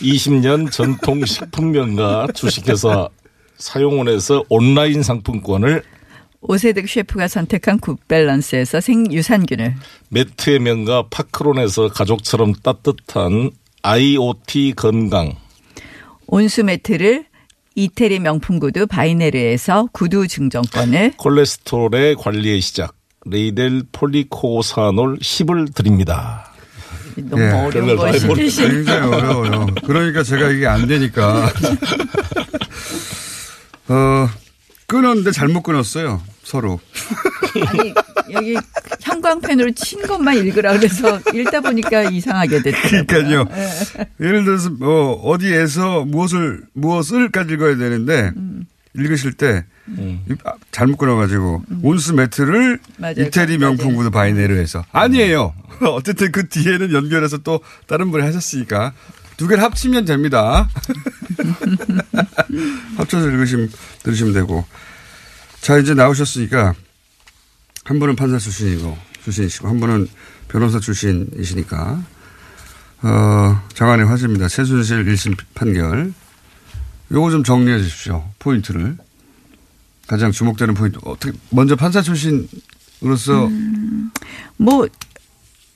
20년 전통 식품명가 주식회사 사용원에서 온라인 상품권을 오세득 셰프가 선택한 굿밸런스에서 생유산균을. 매트의 명가 파크론에서 가족처럼 따뜻한 IoT 건강. 온수 매트를 이태리 명품 구두 바이네르에서 구두 증정권을. 콜레스테롤의 관리의 시작 레이델 폴리코사놀 10을 드립니다. 너무 어려운 거 시키시. 굉장히 어려워요. 그러니까 제가 이게 안 되니까. 어, 끊었는데 잘못 끊었어요. 서로. 아니 여기 형광펜으로 친 것만 읽으라 그래서 읽다 보니까 이상하게 됐더라고요. 그러니까요. 예를 들어서 뭐 어디에서 무엇을 무엇을까지 읽어야 되는데 읽으실 때 아, 잘못 끊어가지고 온스 매트를 맞아요. 이태리 명품 구두 바이네르에서 아니에요. 어쨌든 그 뒤에는 연결해서 또 다른 분이 하셨으니까 두 개를 합치면 됩니다. 합쳐서 읽으시면 들으시면 되고 자 이제 나오셨으니까 한 분은 판사 출신이고 출신이시고 한 분은 변호사 출신이시니까 어, 장안의 화제입니다. 최순실 1심 판결. 요거 좀 정리해 주십시오. 포인트를. 가장 주목되는 포인트. 어떻게, 먼저 판사 출신으로서. 뭐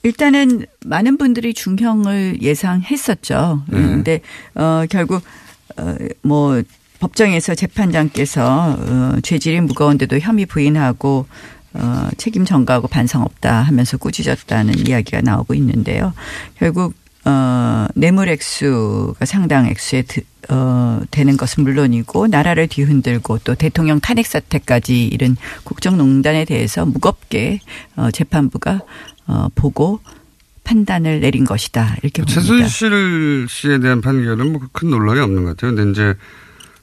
일단은 많은 분들이 중형을 예상했었죠. 네. 그런데 어 결국 어 뭐 법정에서 재판장께서 어 죄질이 무거운데도 혐의 부인하고 어 책임 전가하고 반성 없다 하면서 꾸짖었다는 이야기가 나오고 있는데요. 결국 어 뇌물 액수가 상당 액수에 드, 어 되는 것은 물론이고 나라를 뒤흔들고 또 대통령 탄핵 사태까지 이른 국정농단에 대해서 무겁게 어 재판부가 어 보고 판단을 내린 것이다 이렇게 봅니다. 최순실 씨에 대한 판결은 뭐 큰 논란이 없는 것 같아요. 근데 이제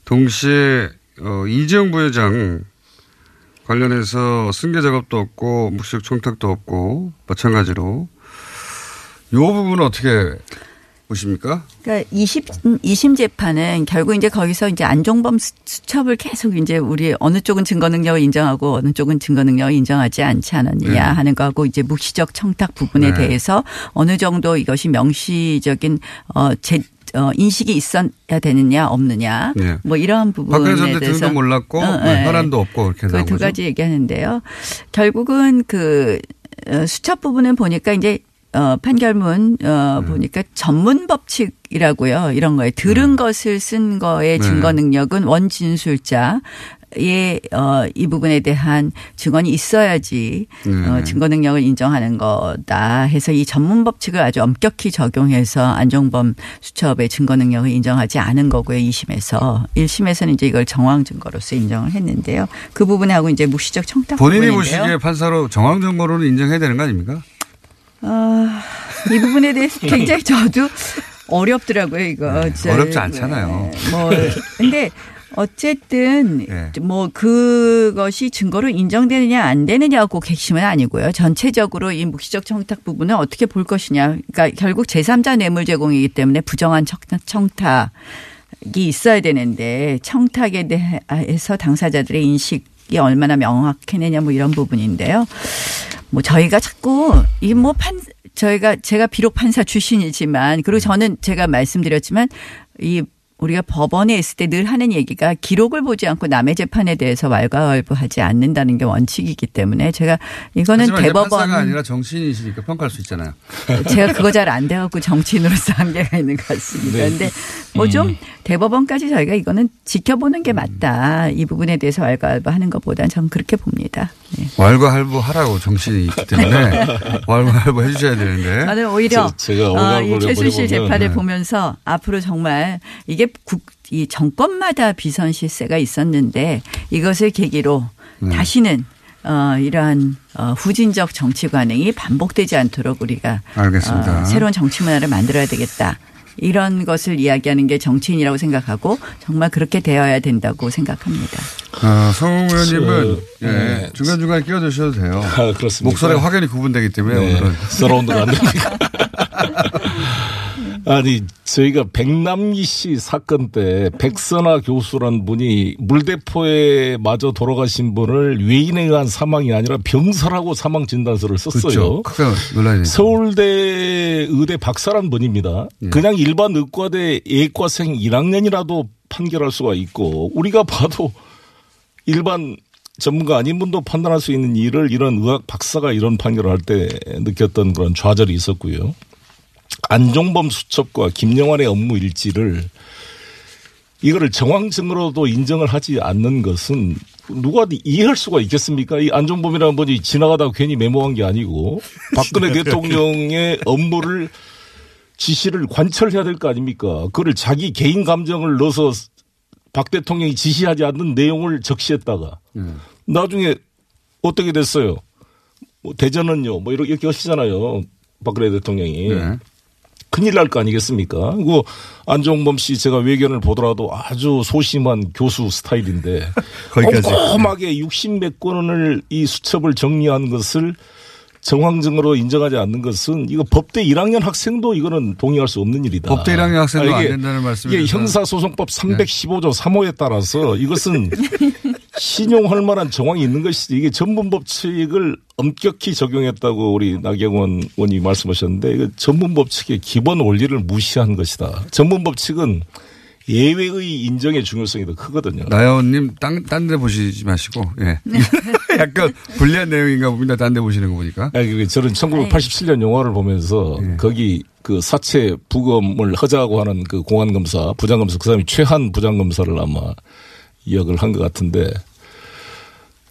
동시에 어, 이재용 부회장 관련해서 승계 작업도 없고 묵식 청탁도 없고 마찬가지로 이 부분은 어떻게 보십니까? 그러니까 20, 2심 재판은 결국 이제 거기서 이제 안종범 수- 수첩을 계속 이제 우리 어느 쪽은 증거 능력을 인정하고 어느 쪽은 증거 능력을 인정하지 않지 않았느냐 네. 하는 거하고 이제 묵시적 청탁 부분에 네. 대해서 어느 정도 이것이 명시적인 어, 제, 어, 인식이 있어야 되느냐 없느냐 네. 뭐 이러한 부분에 박근혜 전 대해서 대통령도 몰랐고 어, 네, 네. 혈안도 없고 이렇게 그 나온 두. 가지 얘기하는데요. 결국은 그 어, 수첩 부분은 보니까 이제 어, 판결문 어, 네. 보니까 전문 법칙이라고요. 이런 거에 들은 것을 쓴 거의 네. 증거 능력은 원진술자. 의, 어, 이 부분에 대한 증언이 있어야지, 네. 어, 증거 능력을 인정하는 거다 해서 이 전문 법칙을 아주 엄격히 적용해서 안종범 수첩의 증거 능력을 인정하지 않은 거고요. 2심에서. 1심에서는 이제 이걸 정황 증거로서 인정을 했는데요. 그 부분하고 이제 무시적 청탁 본인이. 보시기에 판사로 정황정보로는 인정해야 되는 거 아닙니까? 아, 이 부분에 대해서 굉장히 저도 어렵더라고요, 이거. 저- 네, 어렵지 않잖아요. 뭐, 근데 어쨌든 네. 뭐 그것이 증거로 인정되느냐 안 되느냐가 꼭 핵심은 아니고요. 전체적으로 이 묵시적 청탁 부분은 어떻게 볼 것이냐. 그러니까 결국 제3자 뇌물 제공이기 때문에 부정한 청탁, 청탁이 있어야 되는데 청탁에 대해서 당사자들의 인식 이 얼마나 명확해내냐 뭐 이런 부분인데요. 뭐 저희가 자꾸 이 뭐 판 저희가 제가 비록 판사 출신이지만 그리고 저는 제가 말씀드렸지만 이 우리가 법원에 있을 때 늘 하는 얘기가 기록을 보지 않고 남의 재판에 대해서 왈가왈부하지 않는다는 게 원칙이기 때문에 제가 이거는 대법원 판사가 아니라 정치인이시니까 평가할 수 있잖아요. 제가 그거 잘 안 돼갖고 정치인으로서 한계가 있는 것 같습니다. 네. 근데 뭐좀 음. 대법원까지 저희가 이거는 지켜보는 게 맞다. 이 부분에 대해서 왈가왈부하는 것보다는 저는 그렇게 봅니다. 네. 왈가할부 하라고 정신이 있기 때문에 왈가할부 해주셔야 되는데. 저는 오히려 제- 제가 어, 이 오갈고를 최순실 해보면, 재판을 네. 보면서 앞으로 정말 이게 국, 이 정권마다 비선 실세가 있었는데 이것을 계기로 네. 다시는 어, 이러한 어, 후진적 정치 관행이 반복되지 않도록 우리가 알겠습니다. 어, 새로운 정치 문화를 만들어야 되겠다. 이런 것을 이야기하는 게 정치인이라고 생각하고 정말 그렇게 되어야 된다고 생각합니다. 아, 성 의원님은 저, 예, 네. 중간중간 끼어드셔도 돼요. 아, 그렇습니까? 목소리가 확연히 구분되기 때문에 네. 오늘은. 서라운드가 안 됩니까? 아니 저희가 백남기 씨 사건 때 백선아 교수란 분이 물대포에 맞아 돌아가신 분을 외인에 의한 사망이 아니라 병사라고 사망 진단서를 썼어요. 그렇죠. 크게 논란이 됐죠. 서울대 의대 박사란 분입니다. 예. 그냥 일반 의과대 예과생 1학년이라도 판결할 수가 있고 우리가 봐도 일반 전문가 아닌 분도 판단할 수 있는 일을 이런 의학 박사가 이런 판결을 할 때 느꼈던 그런 좌절이 있었고요. 안종범 수첩과 김영환의 업무 일지를 이거를 정황증으로도 인정을 하지 않는 것은 누가 이해할 수가 있겠습니까? 이 안종범이라는 분이 지나가다가 괜히 메모한 게 아니고 박근혜 대통령의 업무를 지시를 관철해야 될 거 아닙니까? 그거를 자기 개인 감정을 넣어서 박 대통령이 지시하지 않는 내용을 적시했다가 나중에 어떻게 됐어요? 뭐 대전은요, 뭐 이렇게, 이렇게 하시잖아요. 박근혜 대통령이. 네. 큰일 날 거 아니겠습니까? 그리고 안종범 씨 제가 외견을 보더라도 아주 소심한 교수 스타일인데 거기까지. 꼼꼼하게 60몇 건을 이 수첩을 정리한 것을 정황증으로 인정하지 않는 것은 이거 법대 1학년 학생도 이거는 동의할 수 없는 일이다. 법대 1학년 학생도 아, 안 이게- 된다는 말씀이라서. 이게 형사소송법 315조 3호에 따라서 이것은 신용할 만한 정황이 있는 것이지 이게 전문 법칙을 엄격히 적용했다고 우리 나경원 의원이 말씀하셨는데 이거 전문 법칙의 기본 원리를 무시한 것이다. 전문 법칙은 예외의 인정의 중요성이 더 크거든요. 나연님 딴데 보시지 마시고 예. 약간 불리한 내용인가 봅니다. 딴 데 보시는 거 보니까. 아니, 저는 1987년 영화를 보면서 예. 거기 그 사체 부검을 하자고 하는 그 공안검사, 부장검사, 그 사람이 최한 부장검사를 아마 역을 한것 같은데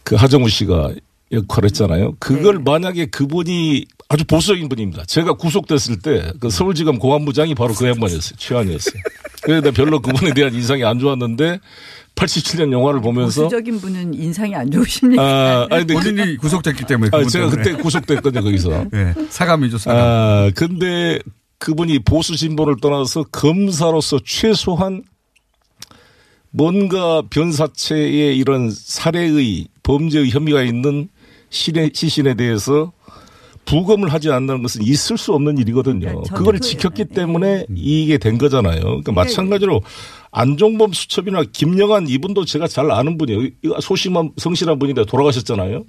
그 하정우 씨가 역할을 했잖아요. 그걸 만약에 그분이 아주 보수적인 분입니다. 제가 구속됐을 때 그 서울지검 공안부장이 바로 그 양반이었어요. 최한이었어요. 그래서 내가 별로 그분에 대한 인상이 안 좋았는데 87년 영화를 보면서 보수적인 분은 인상이 안 좋으십니까? 아, 아니, 근데 본인이 구속됐기 때문에. 아, 제가 때문에. 그때 구속됐거든요, 거기서. 예. 사감이죠, 사감. 아, 근데 그분이 보수 진보를 떠나서 검사로서 최소한 뭔가 변사체의 이런 살해의 범죄의 혐의가 있는 시내, 시신에 대해서 부검을 하지 않는 것은 있을 수 없는 일이거든요. 그걸 지켰기 때문에 이게 된 거잖아요. 그러니까 마찬가지로 안종범 수첩이나 김영한 이분도 제가 잘 아는 분이에요. 소심한 성실한 분인데 돌아가셨잖아요.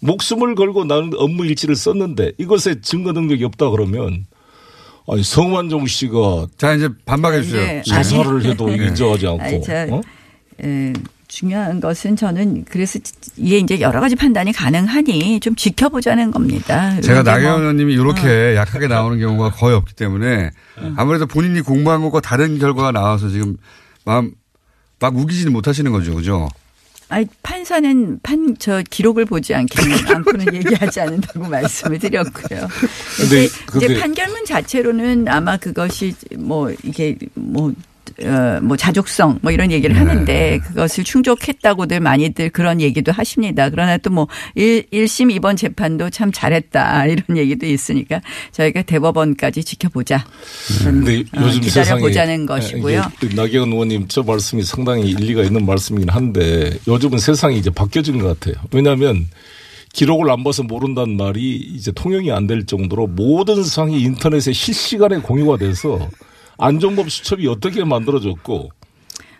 목숨을 걸고 나는 업무 일지를 썼는데 이것에 증거 능력이 없다 그러면 아니 성완종 씨가 자 이제 반박해 주세요. 네, 자살을 아니. 해도 인정하지 않고 아니, 저, 어? 에, 중요한 것은 저는 그래서 이게 이제 여러 가지 판단이 가능하니 좀 지켜보자는 겁니다. 제가 뭐- 나경원 의원님이 이렇게 약하게 나오는 경우가 거의 없기 때문에 아무래도 본인이 공부한 것과 다른 결과가 나와서 지금 마음 막 우기지는 못하시는 거죠, 그죠? 아니 판사는 판 저 기록을 보지 않기는 않고는 얘기하지 않는다고 말씀을 드렸고요. 근데 이제, 판결문 자체로는 아마 그것이 뭐 이게 뭐 어, 뭐 자족성 뭐 이런 얘기를 하는데 그것을 충족했다고들 많이들 그런 얘기도 하십니다. 그러나 또 뭐 1, 1심 이번 재판도 참 잘했다 이런 얘기도 있으니까 저희가 대법원까지 지켜보자. 근데 어, 요즘 기다려보자는 것이고요. 이제 나경원 의원님 저 말씀이 상당히 일리가 있는 말씀이긴 한데 요즘은 세상이 이제 바뀌어진 것 같아요. 왜냐하면 기록을 안 봐서 모른다는 말이 이제 통용이 안 될 정도로 모든 사항이 인터넷에 실시간에 공유가 돼서 안종범 수첩이 어떻게 만들어졌고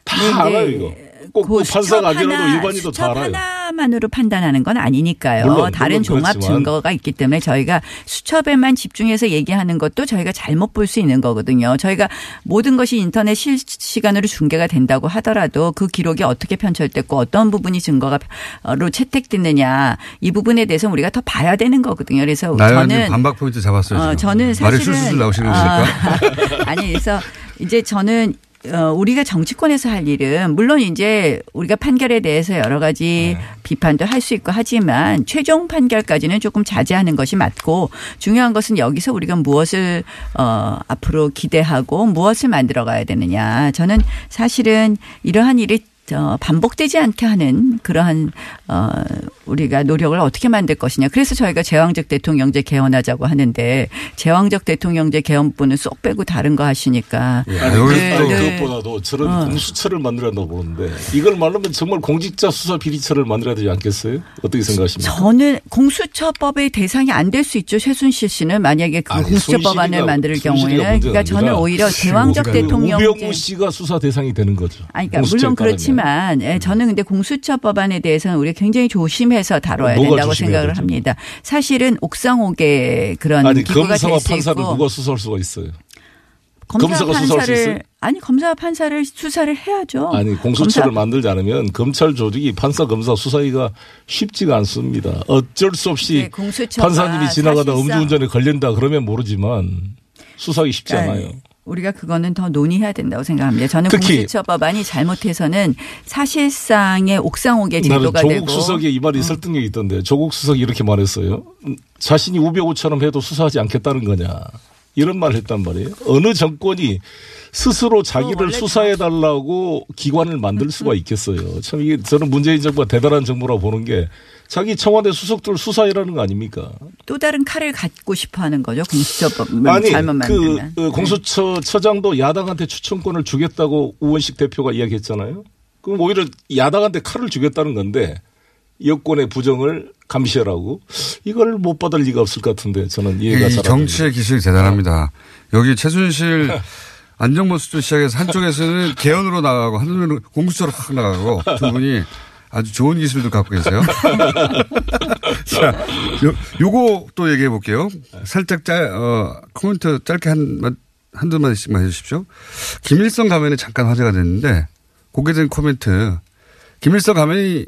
다 네, 네. 알아요 이거. 꼭, 꼭그 판사가 아니라도 일반인도 다 알아요. 하나만으로 판단하는 건 아니니까요. 물론, 다른 물론 종합 그렇지만. 증거가 있기 때문에 저희가 수첩에만 집중해서 얘기하는 것도 저희가 잘못 볼 수 있는 거거든요. 저희가 모든 것이 인터넷 실시간으로 중계가 된다고 하더라도 그 기록이 어떻게 편철됐고 어떤 부분이 증거가로 채택됐느냐 이 부분에 대해서 우리가 더 봐야 되는 거거든요. 그래서 저는 반박 포인트 잡았어요. 어. 저는 말이 사실은 술술 나오시는 아, 겁니까? 아니 그래서 이제 저는 어, 우리가 정치권에서 할 일은 물론 이제 우리가 판결에 대해서 여러 가지 비판도 할 수 있고 하지만 최종 판결까지는 조금 자제하는 것이 맞고 중요한 것은 여기서 우리가 무엇을 어, 앞으로 기대하고 무엇을 만들어 가야 되느냐. 저는 사실은 이러한 일이 어, 반복되지 않게 하는 그러한 어, 우리가 노력을 어떻게 만들 것이냐. 그래서 저희가 제왕적 대통령제 개헌하자고 하는데 제왕적 대통령제 개헌분은 쏙 빼고 다른 거 하시니까. 아니, 네, 그- 네. 그것보다도 저는 어. 공수처를 만들어야 한다고 보는데 이걸 말하면 정말 공직자 수사 비리처를 만들어야 되지 않겠어요? 어떻게 생각하십니까? 저는 공수처법의 대상이 안 될 수 있죠. 최순실 씨는 만약에 그 아니, 공수처법안을 만들 경우에는 그러니까 저는 오히려 제왕적 그 대통령제 우병우 씨가 수사 대상이 되는 거죠. 아니, 그러니까 물론 따르면. 그 렇지만 예, 저는 근데 공수처 법안에 대해서는 우리가 굉장히 조심해서 다뤄야 된다고 생각을 되죠? 합니다. 사실은 옥상옥의 그런 아니 기구가 검사와 판사를 누가 수사할 수가 있어요? 검사 검사가 수사할 수 있어요? 아니 검사 판사를 수사를 해야죠. 아니 공수처를 검사- 만들지 않으면 검찰 조직이 판사 검사 수사하기가 쉽지가 않습니다. 어쩔 수 없이 네, 판사님이 지나가다 사실상- 음주운전에 걸린다 그러면 모르지만 수사하기 쉽지 않아요. 우리가 그거는 더 논의해야 된다고 생각합니다. 저는 특히- 공수처 법안이 잘못해서는 사실상의 옥상옥의 제도가 조국 되고 수석의 이 말이 설득력이 있던데 조국 수석이 이렇게 말했어요. 음, 자신이 우병우처럼 해도 수사하지 않겠다는 거냐 이런 말을 했단 말이에요. 어느 정권이 스스로 자기를 수사해 달라고 기관을 만들 수가 있겠어요. 참 이게 저는 문재인 정부가 대단한 정부라고 보는 게 자기 청와대 수석들 수사해라는 거 아닙니까? 또 다른 칼을 갖고 싶어 하는 거죠. 공수처법을 아니 잘못 만들면. 그 어, 공수처 처장도 야당한테 추천권을 주겠다고 우원식 대표가 이야기했잖아요. 그럼 오히려 야당한테 칼을 주겠다는 건데 여권의 부정을 감시하라고 이걸 못 받을 리가 없을 것 같은데 저는 이해가 이잘안 정치의 기술이 대단합니다. 여기 최순실 안정범 수도 시작해서 한쪽에서는 개헌으로 나가고 한쪽으로 공수처로 확 나가고 두 분이 아주 좋은 기술도 갖고 계세요. 자, 요, 요거 또 얘기해 볼게요. 살짝 짤, 어, 코멘트 짧게 한, 마- 한두 마디씩만 해 주십시오. 김일성 가면이 잠깐 화제가 됐는데, 공개된 코멘트. 김일성 가면이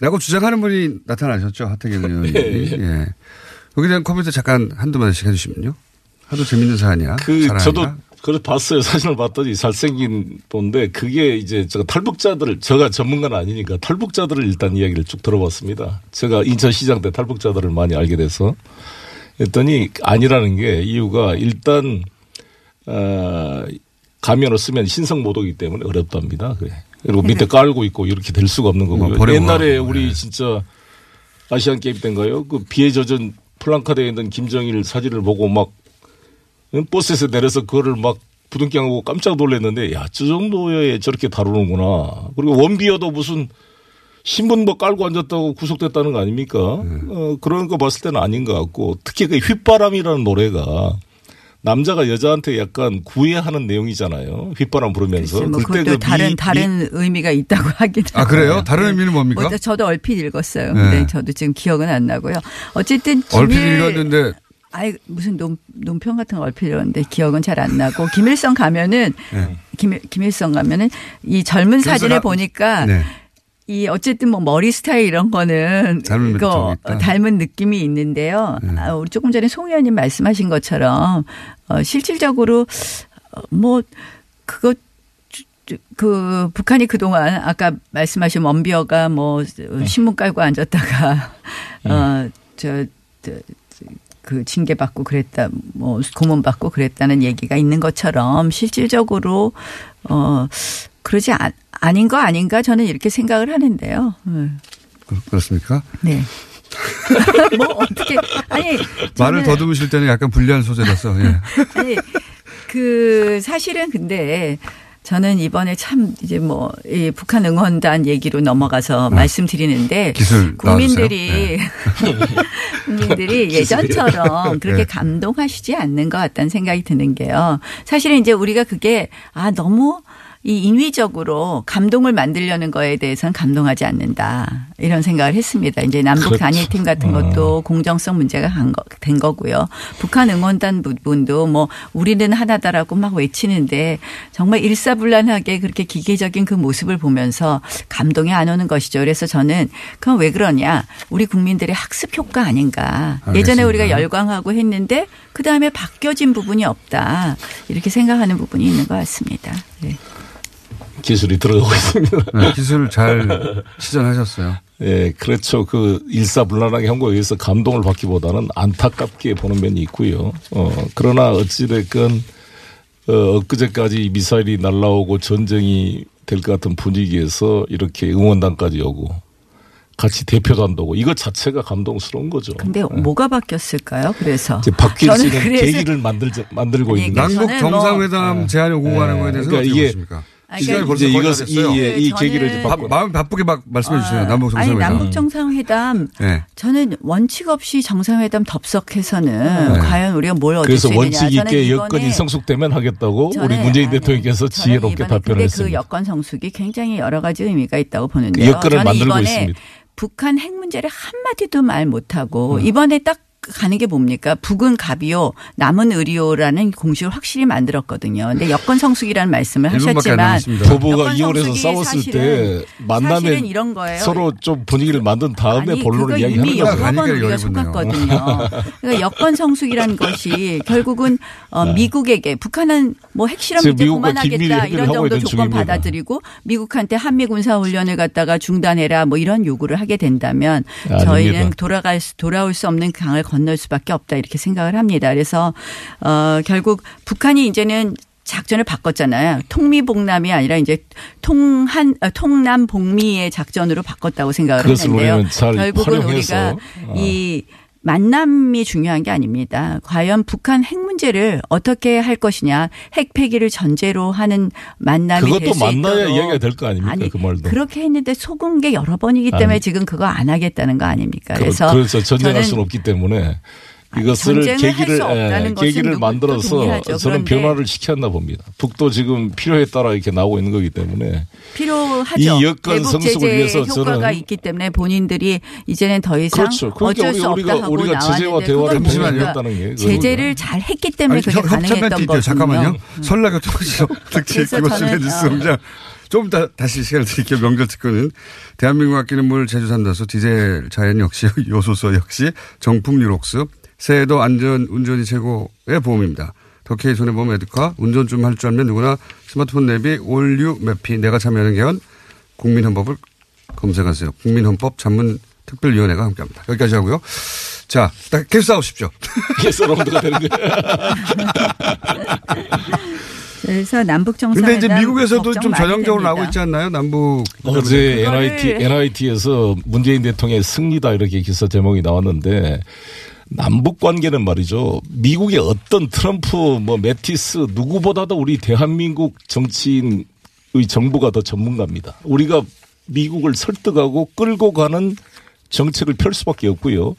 라고 주장하는 분이 나타나셨죠. 하태경 의원이. 예, 예. 예. 여기에 대한 코멘트 잠깐 한두 마디씩 해 주시면요. 하도 재밌는 사안이야. 그 사랑이야. 저도 그래서 봤어요. 사진을 봤더니 잘생긴 분데 그게 이제 제가 탈북자들을 제가 전문가는 아니니까 탈북자들을 일단 이야기를 쭉 들어봤습니다. 제가 인천시장 때 탈북자들을 많이 알게 돼서 했더니 아니라는 게 이유가 일단 어, 가면을 쓰면 신성 모독이기 때문에 어렵답니다. 그래. 그리고 밑에 깔고 있고 이렇게 될 수가 없는 거고요. 뭐 옛날에 우리 진짜 아시안 게임 때인가요? 그 비에 젖은 플랑카드에 있는 김정일 사진을 보고 막 버스에서 내려서 그거를 막 부둥켜하고 깜짝 놀랐는데 야, 저 정도에 저렇게 다루는구나. 그리고 원비어도 무슨 신문뭐 깔고 앉았다고 구속됐다는 거 아닙니까? 어, 그런 거 봤을 때는 아닌 것 같고 특히 그 휘바람이라는 노래가 남자가 여자한테 약간 구애하는 내용이잖아요. 휘바람 부르면서. 뭐 그때 그것도 그 다른 미- 다른 의미가 있다고 하긴 아, 그래요? 다른 의미는 뭡니까? 뭐 저도 얼핏 읽었어요. 네. 근데 저도 지금 기억은 안 나고요. 어쨌든 얼핏 읽었는데 아이 무슨 논, 논평 같은 거 얼핏 읽었는데 기억은 잘 안 나고 김일성 가면은 네. 김, 김일성 가면은 이 젊은 사진을 나- 보니까 네. 이 어쨌든 뭐 머리 스타일 이런 거는 닮은 이거 있다. 닮은 느낌이 있는데요. 아, 우리 조금 전에 송 의원님 말씀하신 것처럼 어, 실질적으로 어, 뭐 그거 그 북한이 그동안 아까 말씀하신 원비어가 뭐 신문 깔고 앉았다가 어저 그 징계 받고 그랬다 뭐 고문 받고 그랬다는 얘기가 있는 것처럼 실질적으로 어 그러지 않, 아닌 거 아닌가 저는 이렇게 생각을 하는데요. 네. 그- 그렇습니까? 네. 뭐 어떻게 아니 말을 더듬으실 때는 약간 불리한 소재라서. 예. 아니 그 사실은 근데 저는 이번에 참 이제 뭐 이 북한 응원단 얘기로 넘어가서 말씀드리는데 기술 국민들이 나와주세요. 국민들이? 예전처럼 그렇게 네. 감동하시지 않는 것 같다는 생각이 드는 게요. 사실은 이제 우리가 그게 아 너무 이 인위적으로 감동을 만들려는 거에 대해서는 감동하지 않는다. 이런 생각을 했습니다. 이제 남북 그렇죠. 단일팀 같은 것도 공정성 문제가 된 거고요. 북한 응원단 부분도 뭐 우리는 하나다라고 막 외치는데 정말 일사불란하게 그렇게 기계적인 그 모습을 보면서 감동이 안 오는 것이죠. 그래서 저는 그건 왜 그러냐. 우리 국민들의 학습 효과 아닌가. 예전에 알겠습니다. 우리가 열광하고 했는데 그 다음에 바뀌어진 부분이 없다. 이렇게 생각하는 부분이 있는 것 같습니다. 네. 기술이 들어가고 있습니다. 네, 기술 잘 시전하셨어요. 예, 그렇죠. 그 일사불란하게 한 거에 의해서 감동을 받기보다는 안타깝게 보는 면이 있고요. 어, 그러나 어찌됐건, 어, 엊그제까지 미사일이 날라오고 전쟁이 될 것 같은 분위기에서 이렇게 응원단까지 오고 같이 대표단도 오고 이것 자체가 감동스러운 거죠. 근데 뭐가 바뀌었을까요? 그래서 이제 바뀔 수 있는 계기를 만들자, 만들고 있는 그러니까 거죠. 저는 뭐- 정상회담 제안을 오고 가는 거에 대해서 그러니까 어떻게 이게 보십니까? 아니, 시간이 그러니까 벌써 이제 거의 다 이것을- 됐어요. 이, 예, 이 계기를 이제 바- 바꿔. 마음 바쁘게 막 말씀해 주세요. 남북 아니 정상회담. 남북 정상회담 네. 저는 원칙 없이 정상회담 덥석해서는 네. 과연 우리가 뭘 얻을 그래서 수 있느냐. 원칙 저는 있게 여건이 성숙되면 하겠다고 우리 문재인 아, 네. 대통령께서 지혜롭게 답변을 그 했습니다. 여건 성숙이 굉장히 여러 가지 의미가 있다고 보는데요. 그 여건을 저는 만들고 이번에 있습니다. 북한 핵 문제를 한 마디도 말 못하고 음. 이번에 딱 가는 게 뭡니까? 북은 갑이요, 남은 의리요라는 공식을 확실히 만들었거든요. 근데 여권 성숙이라는 말씀을 하셨지만 부부가 여권 이혼해서 성숙이 싸웠을 사실은- 때 만나면 사실은 이런 거예요. 서로 좀 분위기를 만든 다음에 아니, 본론을 이야기하는 거예요. 여러 번 우리가 속았거든요. 그러니까 여권 성숙이라는 것이 결국은 어, 미국에게 북한은 뭐 핵실험 네. 이제 그만하겠다 이런 정도 조건. 받아들이고 미국한테 한미 군사 훈련을 갖다가 중단해라 뭐 이런 요구를 하게 된다면 아닙니다. 저희는 돌아갈 수, 돌아올 수 없는 강을 건널 수밖에 없다 이렇게 생각을 합니다. 그래서 어 결국 북한이 이제는 작전을 바꿨잖아요. 통미복남이 아니라 이제 통한 어, 통남 복미의 작전으로 바꿨다고 생각을 하는데요. 결국은 우리가 어. 이 만남이 중요한 게 아닙니다. 과연 북한 핵 문제를 어떻게 할 것이냐, 핵 폐기를 전제로 하는 만남이 될 그것도 수 만나야 있도록 이야기가 될 거 아닙니까? 아니, 그 말도. 그렇게 했는데 속은 게 여러 번이기 때문에 아니. 지금 그거 안 하겠다는 거 아닙니까? 그- 그래서 그래서 전쟁할 수는 없기 때문에 이것을 전쟁을 할수 계기를 예, 계기를 만들어서. 저는 그런데 변화를 시켰나 봅니다. 북도 지금 필요에 따라 이렇게 나오고 있는 거기 때문에 필요하죠. 이 여건 대북 성숙을 제재 위해서 효과가 있기 때문에 본인들이 이제는 더 이상 그렇죠. 그러니까 어쩔 수 우리가- 없다 하고 우리가 제재와 대화를 그건 잠시만요. 우리가 했다는 게 제재를 잘 했기 때문에 아니, 그게 협- 가능했던. 거거든요. 잠깐만요. 음. 설날교통시정 특집 그래서 김호준의 저는, 뉴스 어. 공장. 좀 이따 다시 시간을 드릴게요. 명절 특근은. 대한민국 아끼는 물 제주 삼다수 디젤 자연 역시 요소수 역시 정품 유록스 새해도 안전 운전이 최고의 보험입니다. 더케이 손해보험 에듀카 운전 좀 할 줄 알면 누구나 스마트폰 내비 올 뉴 맵피 내가 참여하는 개헌 국민헌법을 검색하세요. 국민헌법 전문 특별위원회가 함께합니다. 여기까지 하고요. 자, 딱 계속 싸우십시오. 계속 라운드가 되는 거예요. 그래서 남북 정상 근데 이제 미국에서도 좀 전향적으로 나오고 있지 않나요? 남북. 어제 NIT, NIT에서 문재인 대통령의 승리다 이렇게 기사 제목이 나왔는데 남북 관계는 말이죠. 미국의 어떤 트럼프, 뭐 매티스 누구보다도 우리 대한민국 정치인의 정부가 더 전문가입니다. 우리가 미국을 설득하고 끌고 가는 정책을 펼 수밖에 없고요.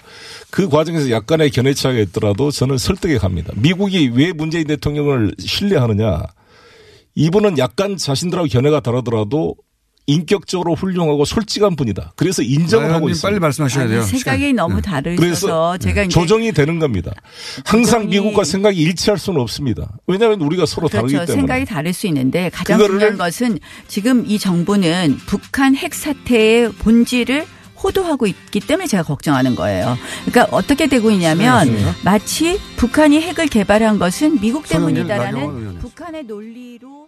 그 과정에서 약간의 견해 차이가 있더라도 저는 설득에 갑니다. 미국이 왜 문재인 대통령을 신뢰하느냐? 이분은 약간 자신들하고 견해가 다르더라도 인격적으로 훌륭하고 솔직한 분이다. 그래서 인정을 하고 나연님 있습니다. 빨리 말씀하셔야 돼요. 생각이 너무 다르셔서 그래서 제가 조정이 되는 겁니다. 항상 조정이- 미국과 생각이 일치할 수는 없습니다. 왜냐하면 우리가 서로 다르기 그렇죠. 때문에. 생각이 다를 수 있는데 가장 그거를- 중요한 것은 지금 이 정부는 북한 핵 사태의 본질을 호도하고 있기 때문에 제가 걱정하는 거예요. 그러니까 어떻게 되고 있냐면 수고하셨습니다. 마치 북한이 핵을 개발한 것은 미국 때문이다라는. 북한의 논리로